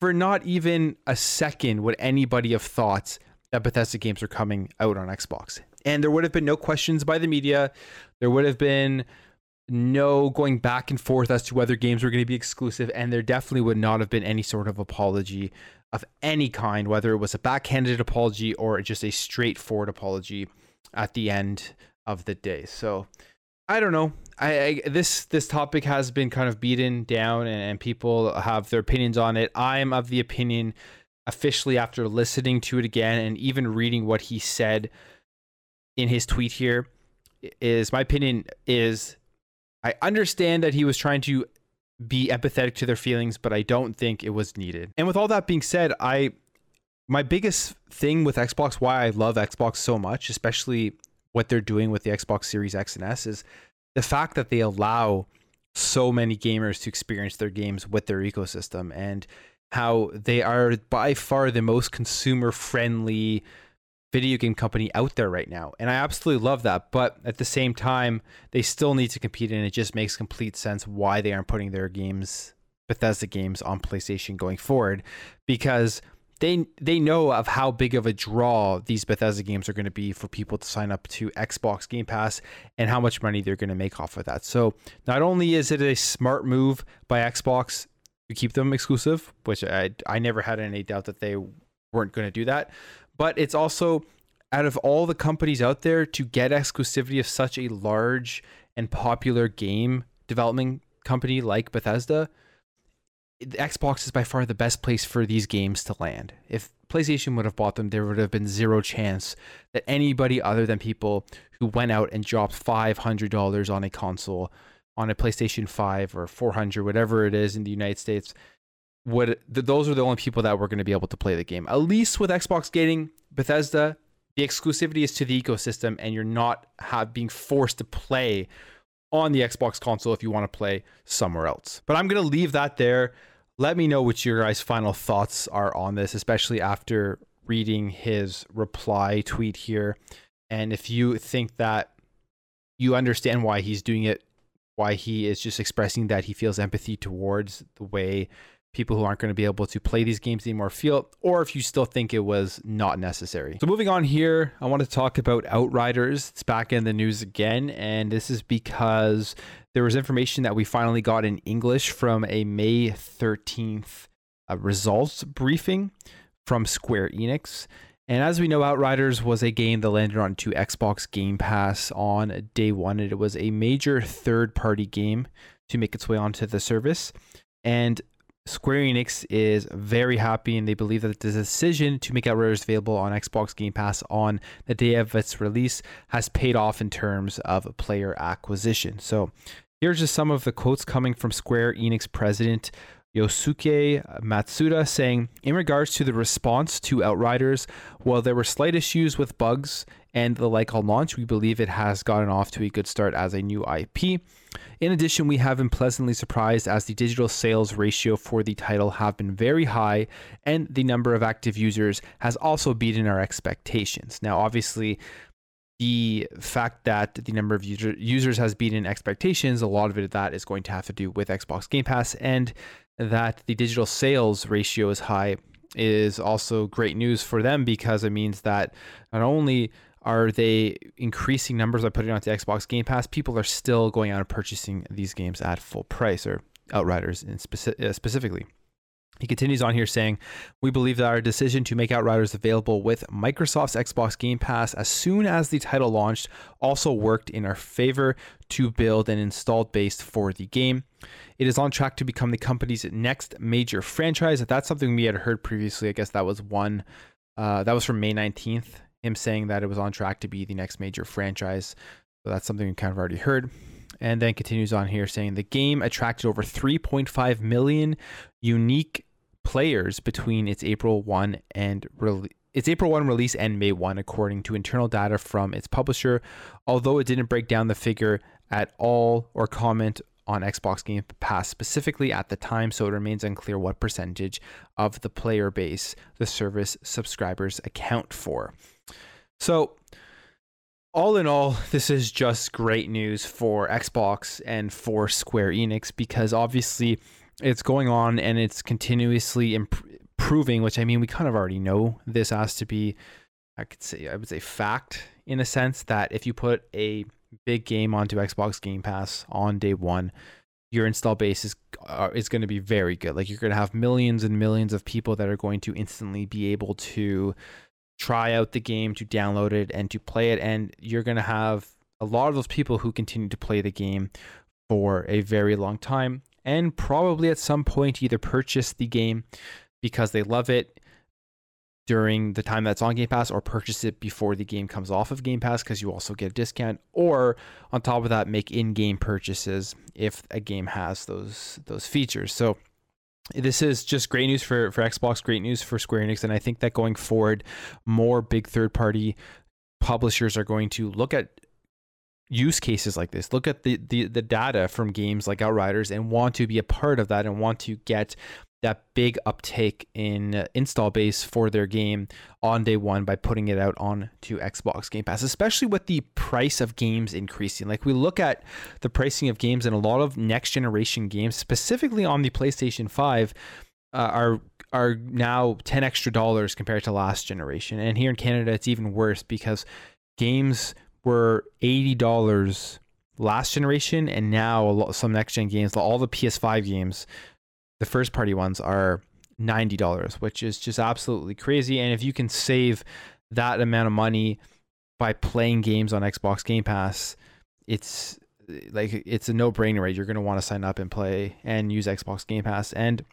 for not even a second would anybody have thought that Bethesda games are coming out on Xbox. And there would have been no questions by the media. There would have been no going back and forth as to whether games were going to be exclusive, and there definitely would not have been any sort of apology of any kind, whether it was a backhanded apology or just a straightforward apology at the end of the day. So I don't know. I, I this this topic has been kind of beaten down, and, and people have their opinions on it. I am of the opinion, officially after listening to it again and even reading what he said in his tweet here, is my opinion is I understand that he was trying to be empathetic to their feelings, but I don't think it was needed. And with all that being said, I my biggest thing with Xbox, why I love Xbox so much, especially what they're doing with the Xbox Series X and S, is the fact that they allow so many gamers to experience their games with their ecosystem and how they are by far the most consumer friendly video game company out there right now. And I absolutely love that. But at the same time, they still need to compete, and it just makes complete sense why they aren't putting their games, Bethesda games, on PlayStation going forward because they they know of how big of a draw these Bethesda games are going to be for people to sign up to Xbox Game Pass and how much money they're going to make off of that. So not only is it a smart move by Xbox to keep them exclusive, which I I never had any doubt that they weren't going to do that, but it's also out of all the companies out there to get exclusivity of such a large and popular game development company like Bethesda, Xbox is by far the best place for these games to land. If PlayStation would have bought them, there would have been zero chance that anybody other than people who went out and dropped $500 on a console, on a PlayStation 5 or 400, whatever it is in the United States, would those are the only people that were going to be able to play the game. At least with Xbox getting Bethesda, the exclusivity is to the ecosystem, and you're not have, being forced to play on the Xbox console if you want to play somewhere else. But I'm going to leave that there. Let me know what your guys' final thoughts are on this, especially after reading his reply tweet here. And if you think that you understand why he's doing it, why he is just expressing that he feels empathy towards the way people who aren't going to be able to play these games anymore feel, or if you still think it was not necessary. So, moving on here, I want to talk about Outriders. It's back in the news again, and this is because there was information that we finally got in English from a May 13th uh, results briefing from Square Enix. And as we know, Outriders was a game that landed onto Xbox Game Pass on day one. And it was a major third party game to make its way onto the service. And Square Enix is very happy and they believe that the decision to make Outriders available on Xbox Game Pass on the day of its release has paid off in terms of player acquisition. So here's just some of the quotes coming from Square Enix president Yosuke Matsuda saying, in regards to the response to Outriders, while there were slight issues with bugs and the like on launch, we believe it has gotten off to a good start as a new IP. In addition, we have been pleasantly surprised as the digital sales ratio for the title have been very high and the number of active users has also beaten our expectations. Now, obviously, the fact that the number of user, users has beaten expectations, a lot of it that is going to have to do with Xbox Game Pass, and that the digital sales ratio is high is also great news for them because it means that not only are they increasing numbers by putting it onto Xbox Game Pass, people are still going out and purchasing these games at full price or Outriders in speci- uh, specifically. He continues on here saying, We believe that our decision to make Outriders available with Microsoft's Xbox Game Pass as soon as the title launched also worked in our favor to build an installed base for the game. It is on track to become the company's next major franchise. That's something we had heard previously, I guess that was one, uh, that was from May 19th, him saying that it was on track to be the next major franchise. So that's something we kind of already heard. And then continues on here saying the game attracted over 3.5 million unique players between its April 1 and its April 1 release and May 1 according to internal data from its publisher. Although it didn't break down the figure at all or comment on Xbox Game Pass specifically at the time so it remains unclear what percentage of the player base the service subscribers account for so all in all, this is just great news for Xbox and for Square Enix because obviously it's going on and it's continuously improving, which I mean, we kind of already know this has to be, I could say, I would say fact in a sense that if you put a big game onto Xbox Game Pass on day one, your install base is uh, is going to be very good. Like you're going to have millions and millions of people that are going to instantly be able to try out the game, to download it, and to play it. And you're going to have a lot of those people who continue to play the game for a very long time and probably at some point either purchase the game because they love it during the time that's on Game Pass or purchase it before the game comes off of Game Pass because you also get a discount or on top of that make in-game purchases if a game has those those features. So this is just great news for for Xbox, great news for Square Enix and I think that going forward more big third-party publishers are going to look at use cases like this look at the, the the data from games like outriders and want to be a part of that and want to get that big uptake in install base for their game on day one by putting it out on to Xbox Game Pass, especially with the price of games increasing. Like we look at the pricing of games and a lot of next generation games, specifically on the PlayStation 5, uh, are are now 10 extra dollars compared to last generation. And here in Canada, it's even worse because games were eighty dollars last generation, and now some next gen games, all the PS5 games, the first party ones are ninety dollars, which is just absolutely crazy. And if you can save that amount of money by playing games on Xbox Game Pass, it's like it's a no brainer. Right? You're going to want to sign up and play and use Xbox Game Pass and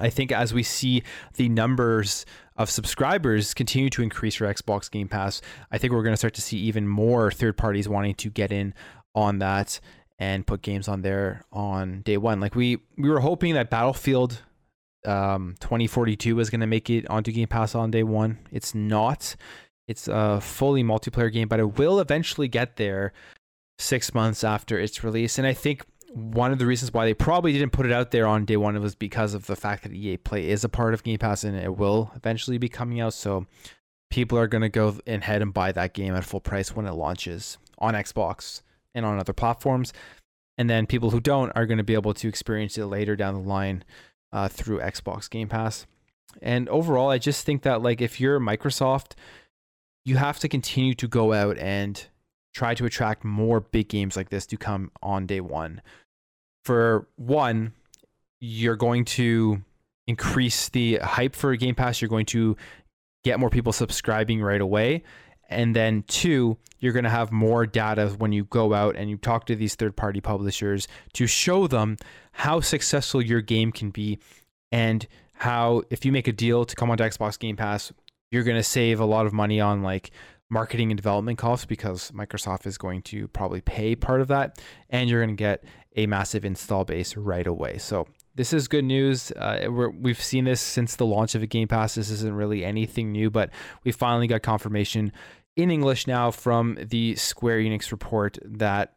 I think as we see the numbers of subscribers continue to increase for Xbox Game Pass, I think we're going to start to see even more third parties wanting to get in on that and put games on there on day one. Like we we were hoping that Battlefield um, 2042 was going to make it onto Game Pass on day one. It's not. It's a fully multiplayer game, but it will eventually get there six months after its release. And I think one of the reasons why they probably didn't put it out there on day one was because of the fact that EA Play is a part of Game Pass and it will eventually be coming out. So people are going to go ahead and buy that game at full price when it launches on Xbox and on other platforms. And then people who don't are going to be able to experience it later down the line uh, through Xbox Game Pass. And overall, I just think that like if you're Microsoft, you have to continue to go out and try to attract more big games like this to come on day one. For one, you're going to increase the hype for Game Pass. You're going to get more people subscribing right away. And then two, you're going to have more data when you go out and you talk to these third party publishers to show them how successful your game can be and how if you make a deal to come onto Xbox Game Pass, you're going to save a lot of money on like marketing and development costs because Microsoft is going to probably pay part of that, and you're going to get a massive install base right away. So this is good news. Uh, we have seen this since the launch of a Game Pass. This isn't really anything new, but we finally got confirmation in English now from the Square Enix report that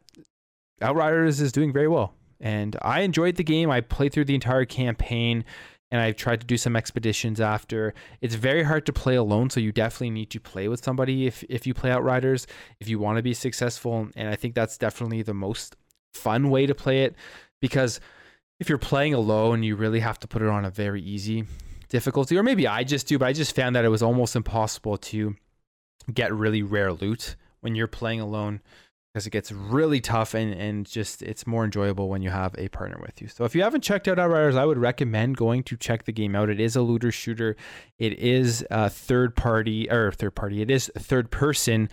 Outriders is doing very well. And I enjoyed the game. I played through the entire campaign and I've tried to do some expeditions after. It's very hard to play alone, so you definitely need to play with somebody if if you play Outriders if you want to be successful. And I think that's definitely the most fun way to play it because if you're playing alone, you really have to put it on a very easy difficulty, or maybe I just do, but I just found that it was almost impossible to get really rare loot when you're playing alone because it gets really tough and, and just it's more enjoyable when you have a partner with you. So if you haven't checked out Outriders, I would recommend going to check the game out. It is a looter shooter. It is a third party or third party. It is third person.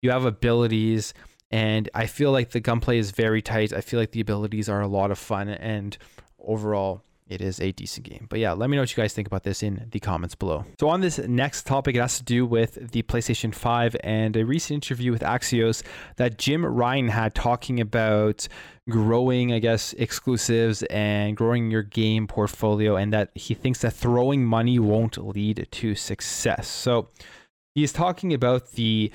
You have abilities and I feel like the gunplay is very tight. I feel like the abilities are a lot of fun and overall it is a decent game. But yeah, let me know what you guys think about this in the comments below. So on this next topic, it has to do with the PlayStation 5 and a recent interview with Axios that Jim Ryan had talking about growing, I guess, exclusives and growing your game portfolio and that he thinks that throwing money won't lead to success. So he's talking about the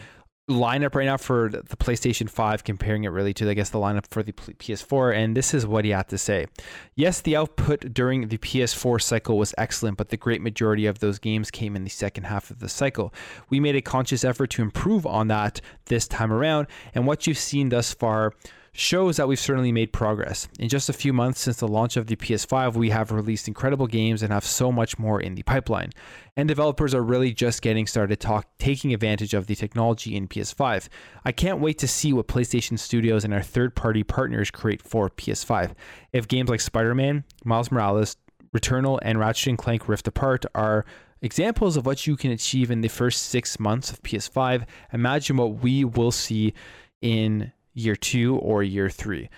lineup right now for the PlayStation 5, comparing it really to, I guess, the lineup for the PS4. And this is what he had to say. Yes, the output during the PS4 cycle was excellent, but the great majority of those games came in the second half of the cycle. We made a conscious effort to improve on that this time around. And what you've seen thus far shows that we've certainly made progress. In just a few months since the launch of the PS5, we have released incredible games and have so much more in the pipeline. And developers are really just getting started talk, taking advantage of the technology in PS5. I can't wait to see what PlayStation Studios and our third party partners create for PS5. If games like Spider Man, Miles Morales, Returnal, and Ratchet & Clank Rift Apart are examples of what you can achieve in the first six months of PS5, imagine what we will see in year two or year three.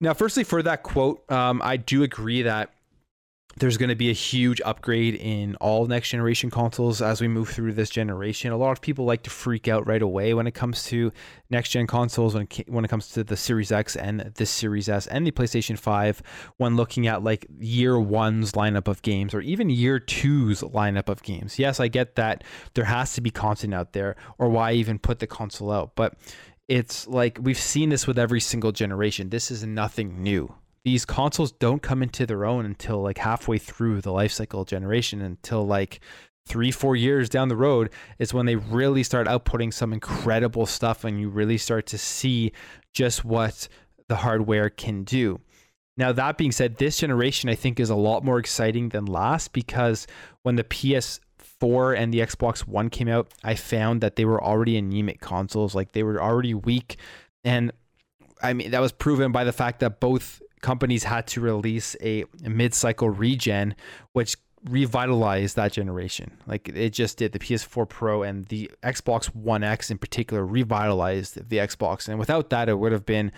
Now, firstly, for that quote, um, I do agree that there's going to be a huge upgrade in all next generation consoles as we move through this generation. A lot of people like to freak out right away when it comes to next gen consoles when it, when it comes to the Series X and the Series S and the PlayStation 5 when looking at like year 1's lineup of games or even year two's lineup of games. Yes, I get that there has to be content out there or why even put the console out, but it's like we've seen this with every single generation. This is nothing new. These consoles don't come into their own until like halfway through the life cycle generation, until like three, four years down the road is when they really start outputting some incredible stuff and you really start to see just what the hardware can do. Now, that being said, this generation I think is a lot more exciting than last because when the PS 4 and the Xbox One came out, I found that they were already anemic consoles. Like they were already weak. And I mean, that was proven by the fact that both companies had to release a, a mid cycle regen, which revitalized that generation. Like it just did. The PS4 Pro and the Xbox One X in particular revitalized the Xbox. And without that, it would have been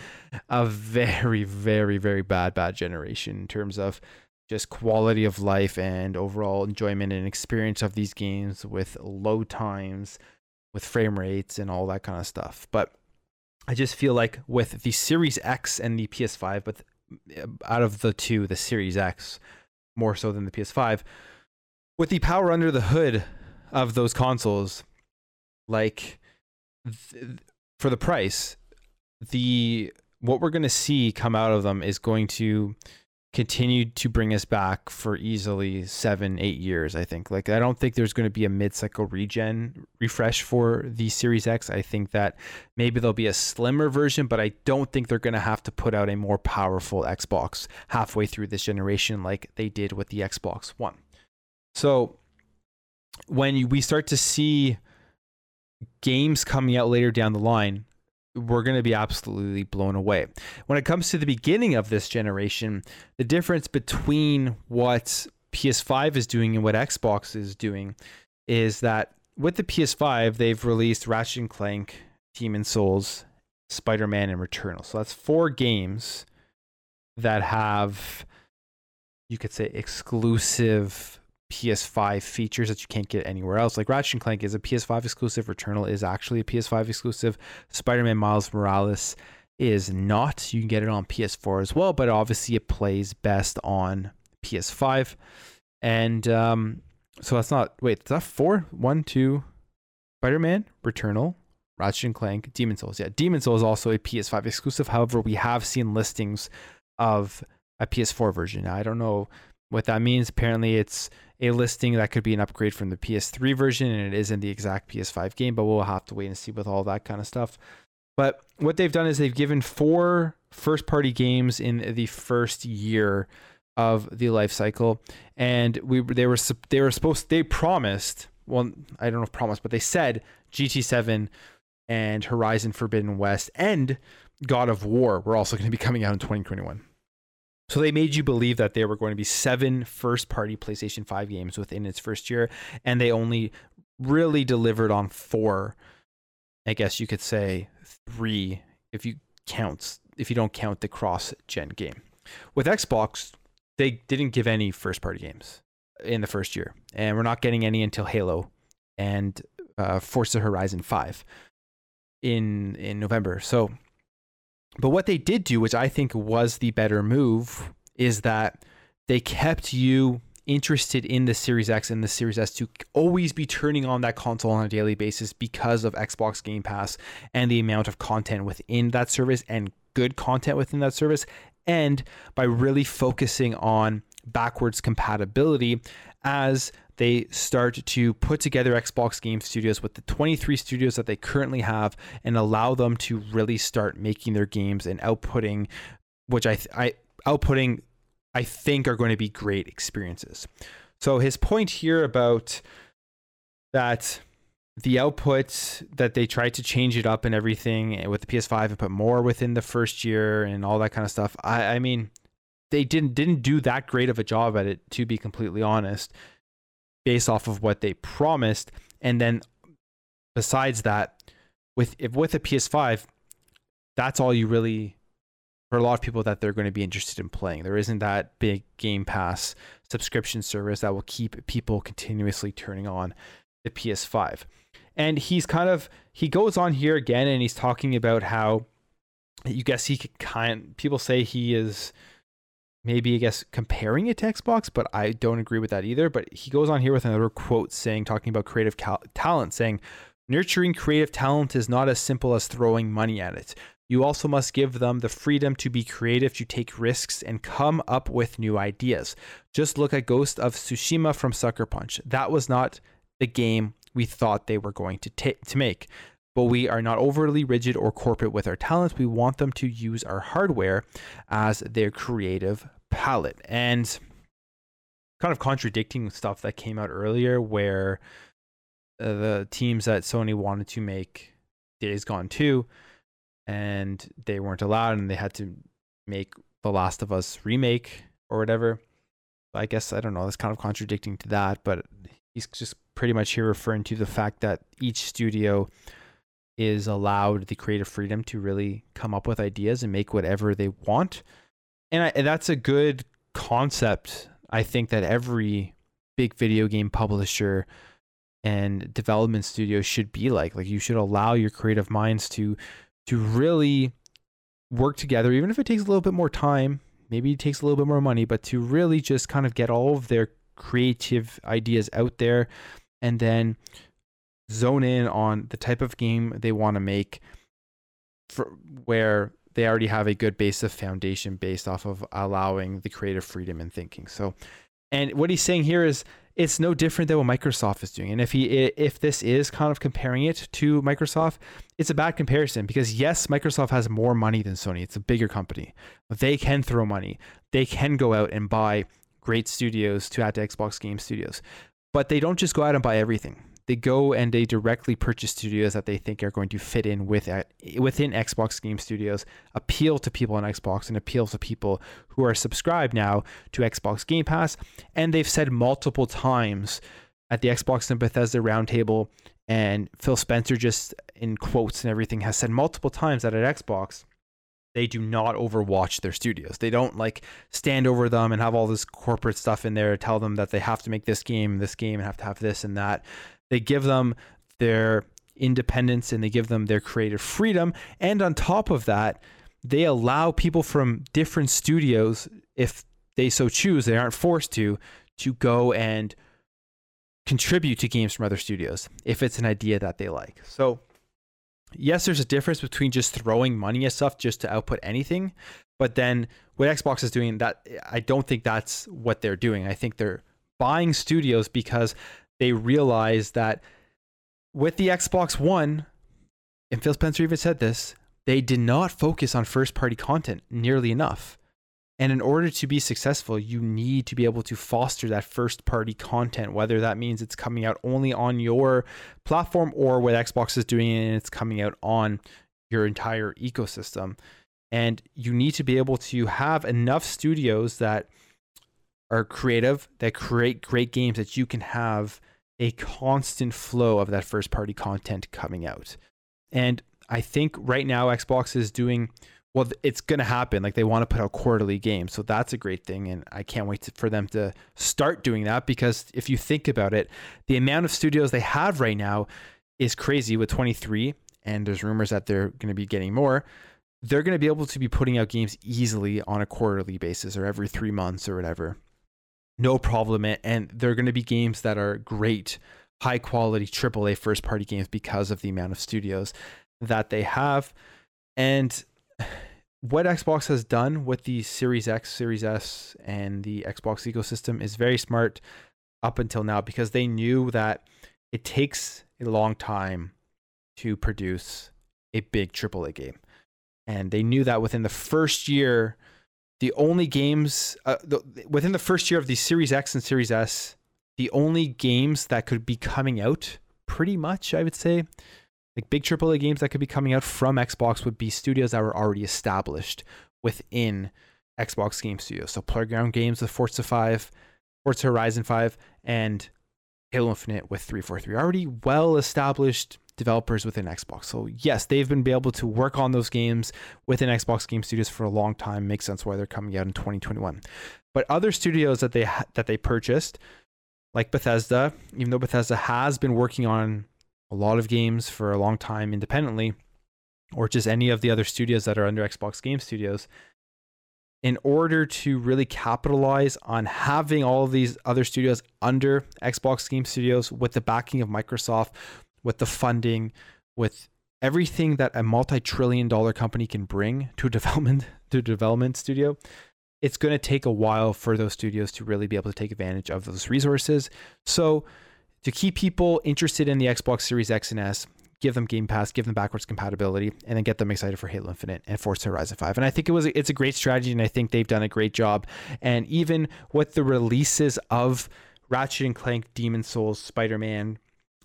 a very, very, very bad, bad generation in terms of just quality of life and overall enjoyment and experience of these games with low times, with frame rates and all that kind of stuff. But I just feel like with the Series X and the PS5, but uh, out of the two, the Series X more so than the PS5, with the power under the hood of those consoles, like th- for the price, the what we're going to see come out of them is going to continued to bring us back for easily seven, eight years. I think. Like, I don't think there's going to be a mid-cycle regen refresh for the Series X. I think that maybe there'll be a slimmer version, but I don't think they're going to have to put out a more powerful Xbox halfway through this generation, like they did with the Xbox One. So, when we start to see games coming out later down the line we're going to be absolutely blown away. When it comes to the beginning of this generation, the difference between what PS5 is doing and what Xbox is doing is that with the PS5, they've released Ratchet and Clank, Demon's Souls, Spider Man, and Returnal. So that's four games that have, you could say, exclusive PS5 features that you can't get anywhere else. Like Ratchet and Clank is a PS5 exclusive. Returnal is actually a PS5 exclusive. Spider-Man Miles Morales is not. You can get it on PS4 as well, but obviously it plays best on PS5. And um, so that's not. Wait, is that four? One, two. Spider-Man, Returnal, Ratchet and Clank, Demon Souls. Yeah, Demon Souls is also a PS5 exclusive. However, we have seen listings of a PS4 version. Now, I don't know what that means. Apparently, it's a listing that could be an upgrade from the PS3 version, and it isn't the exact PS5 game, but we'll have to wait and see with all that kind of stuff. But what they've done is they've given four first party games in the first year of the life cycle, and we they were they were supposed they promised well I don't know if promised, but they said GT7 and Horizon Forbidden West and God of War were also going to be coming out in 2021. So they made you believe that there were going to be seven first party PlayStation 5 games within its first year, and they only really delivered on four. I guess you could say three if you count if you don't count the cross gen game. With Xbox, they didn't give any first party games in the first year, and we're not getting any until Halo and uh, Forza Horizon 5 in in November. So but what they did do, which I think was the better move, is that they kept you interested in the Series X and the Series S to always be turning on that console on a daily basis because of Xbox Game Pass and the amount of content within that service and good content within that service. And by really focusing on backwards compatibility as they start to put together Xbox Game Studios with the 23 studios that they currently have and allow them to really start making their games and outputting, which I, I outputting, I think are going to be great experiences. So his point here about that the output that they tried to change it up and everything with the PS5 and put more within the first year and all that kind of stuff. I, I mean, they didn't didn't do that great of a job at it, to be completely honest based off of what they promised. And then besides that, with if with a PS5, that's all you really for a lot of people that they're going to be interested in playing. There isn't that big Game Pass subscription service that will keep people continuously turning on the PS5. And he's kind of he goes on here again and he's talking about how you guess he could kind people say he is maybe I guess comparing it to Xbox, but I don't agree with that either. But he goes on here with another quote saying, talking about creative cal- talent, saying, Nurturing creative talent is not as simple as throwing money at it. You also must give them the freedom to be creative, to take risks, and come up with new ideas. Just look at Ghost of Tsushima from Sucker Punch. That was not the game we thought they were going to, to make. But we are not overly rigid or corporate with our talents. We want them to use our hardware as their creative palette and kind of contradicting stuff that came out earlier where uh, the teams that Sony wanted to make Days Gone 2 and they weren't allowed and they had to make The Last of Us remake or whatever. I guess I don't know, that's kind of contradicting to that, but he's just pretty much here referring to the fact that each studio is allowed the creative freedom to really come up with ideas and make whatever they want and, I, and that's a good concept. I think that every big video game publisher and development studio should be like. Like you should allow your creative minds to to really work together, even if it takes a little bit more time. Maybe it takes a little bit more money, but to really just kind of get all of their creative ideas out there and then zone in on the type of game they want to make for where they already have a good base of foundation based off of allowing the creative freedom in thinking. So, and what he's saying here is it's no different than what Microsoft is doing. And if he if this is kind of comparing it to Microsoft, it's a bad comparison because yes, Microsoft has more money than Sony. It's a bigger company. They can throw money. They can go out and buy great studios to add to Xbox Game Studios. But they don't just go out and buy everything they go and they directly purchase studios that they think are going to fit in with uh, within Xbox Game Studios, appeal to people on Xbox and appeal to people who are subscribed now to Xbox Game Pass. And they've said multiple times at the Xbox and Bethesda roundtable, and Phil Spencer just in quotes and everything has said multiple times that at Xbox they do not overwatch their studios. They don't like stand over them and have all this corporate stuff in there, tell them that they have to make this game, this game, and have to have this and that. They give them their independence and they give them their creative freedom. And on top of that, they allow people from different studios, if they so choose, they aren't forced to, to go and contribute to games from other studios if it's an idea that they like. So yes, there's a difference between just throwing money at stuff just to output anything, but then what Xbox is doing, that I don't think that's what they're doing. I think they're buying studios because they realize that with the Xbox One, and Phil Spencer even said this, they did not focus on first party content nearly enough. And in order to be successful, you need to be able to foster that first party content, whether that means it's coming out only on your platform or what Xbox is doing and it's coming out on your entire ecosystem. And you need to be able to have enough studios that are creative, that create great games that you can have a constant flow of that first party content coming out. And I think right now Xbox is doing well it's going to happen. Like they want to put out quarterly games so that's a great thing and i can't wait to, for them to start doing that because if you think about it the amount of studios they have right now is crazy with 23 and there's rumors that they're going to be getting more. They're going to be able to be putting out games easily on a quarterly basis or every three months or whatever no problem and they're going to be games that are great high quality aaa first party games because of the amount of studios that they have and what Xbox has done with the Series X, Series S, and the Xbox ecosystem is very smart up until now because they knew that it takes a long time to produce a big AAA game. And they knew that within the first year, the only games, uh, the, within the first year of the Series X and Series S, the only games that could be coming out, pretty much, I would say, like big AAA games that could be coming out from Xbox would be studios that were already established within Xbox Game Studios. So Playground Games with Forza 5, Forza Horizon 5, and Halo Infinite with 343. Already well established developers within Xbox. So yes, they've been able to work on those games within Xbox Game Studios for a long time. Makes sense why they're coming out in 2021. But other studios that they ha- that they purchased, like Bethesda, even though Bethesda has been working on a lot of games for a long time independently, or just any of the other studios that are under Xbox Game Studios, in order to really capitalize on having all of these other studios under Xbox Game Studios with the backing of Microsoft, with the funding, with everything that a multi-trillion dollar company can bring to a development to development studio, it's going to take a while for those studios to really be able to take advantage of those resources. So to keep people interested in the Xbox Series X and S, give them Game Pass, give them backwards compatibility, and then get them excited for Halo Infinite and Forza Horizon 5. And I think it was it's a great strategy, and I think they've done a great job. And even with the releases of Ratchet and Clank, Demon's Souls, Spider Man,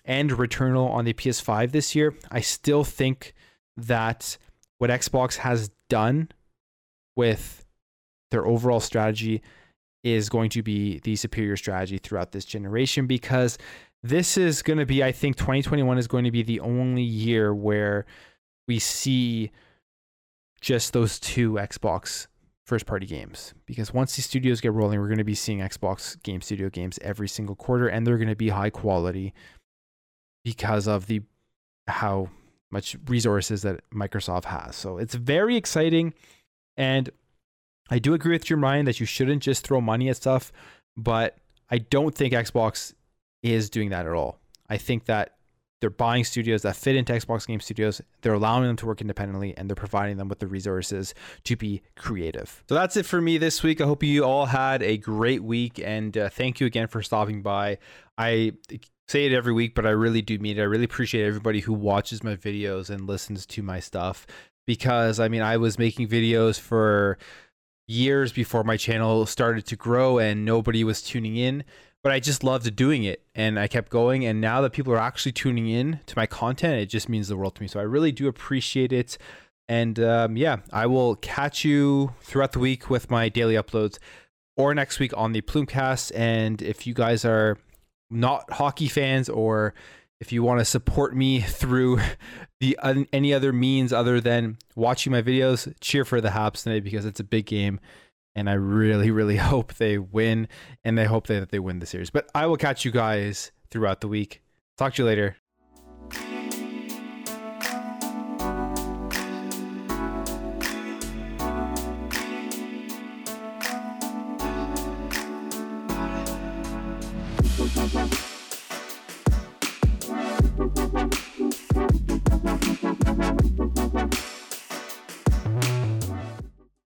and Returnal on the PS5 this year, I still think that what Xbox has done with their overall strategy is going to be the superior strategy throughout this generation because this is going to be, I think 2021 is going to be the only year where we see just those two Xbox first party games. Because once these studios get rolling, we're going to be seeing Xbox Game Studio games every single quarter, and they're going to be high quality because of the how much resources that Microsoft has. So it's very exciting. And I do agree with Jim Ryan that you shouldn't just throw money at stuff, but I don't think Xbox is doing that at all. I think that they're buying studios that fit into Xbox Game Studios. They're allowing them to work independently and they're providing them with the resources to be creative. So that's it for me this week. I hope you all had a great week and uh, thank you again for stopping by. I say it every week, but I really do mean it. I really appreciate everybody who watches my videos and listens to my stuff because I mean, I was making videos for years before my channel started to grow and nobody was tuning in but I just loved doing it and I kept going. And now that people are actually tuning in to my content, it just means the world to me. So I really do appreciate it. And um, yeah, I will catch you throughout the week with my daily uploads or next week on the Plumecast. And if you guys are not hockey fans or if you want to support me through the any other means other than watching my videos, cheer for the Habs tonight because it's a big game and I really, really hope they win, and I hope that they win the series. But I will catch you guys throughout the week. Talk to you later.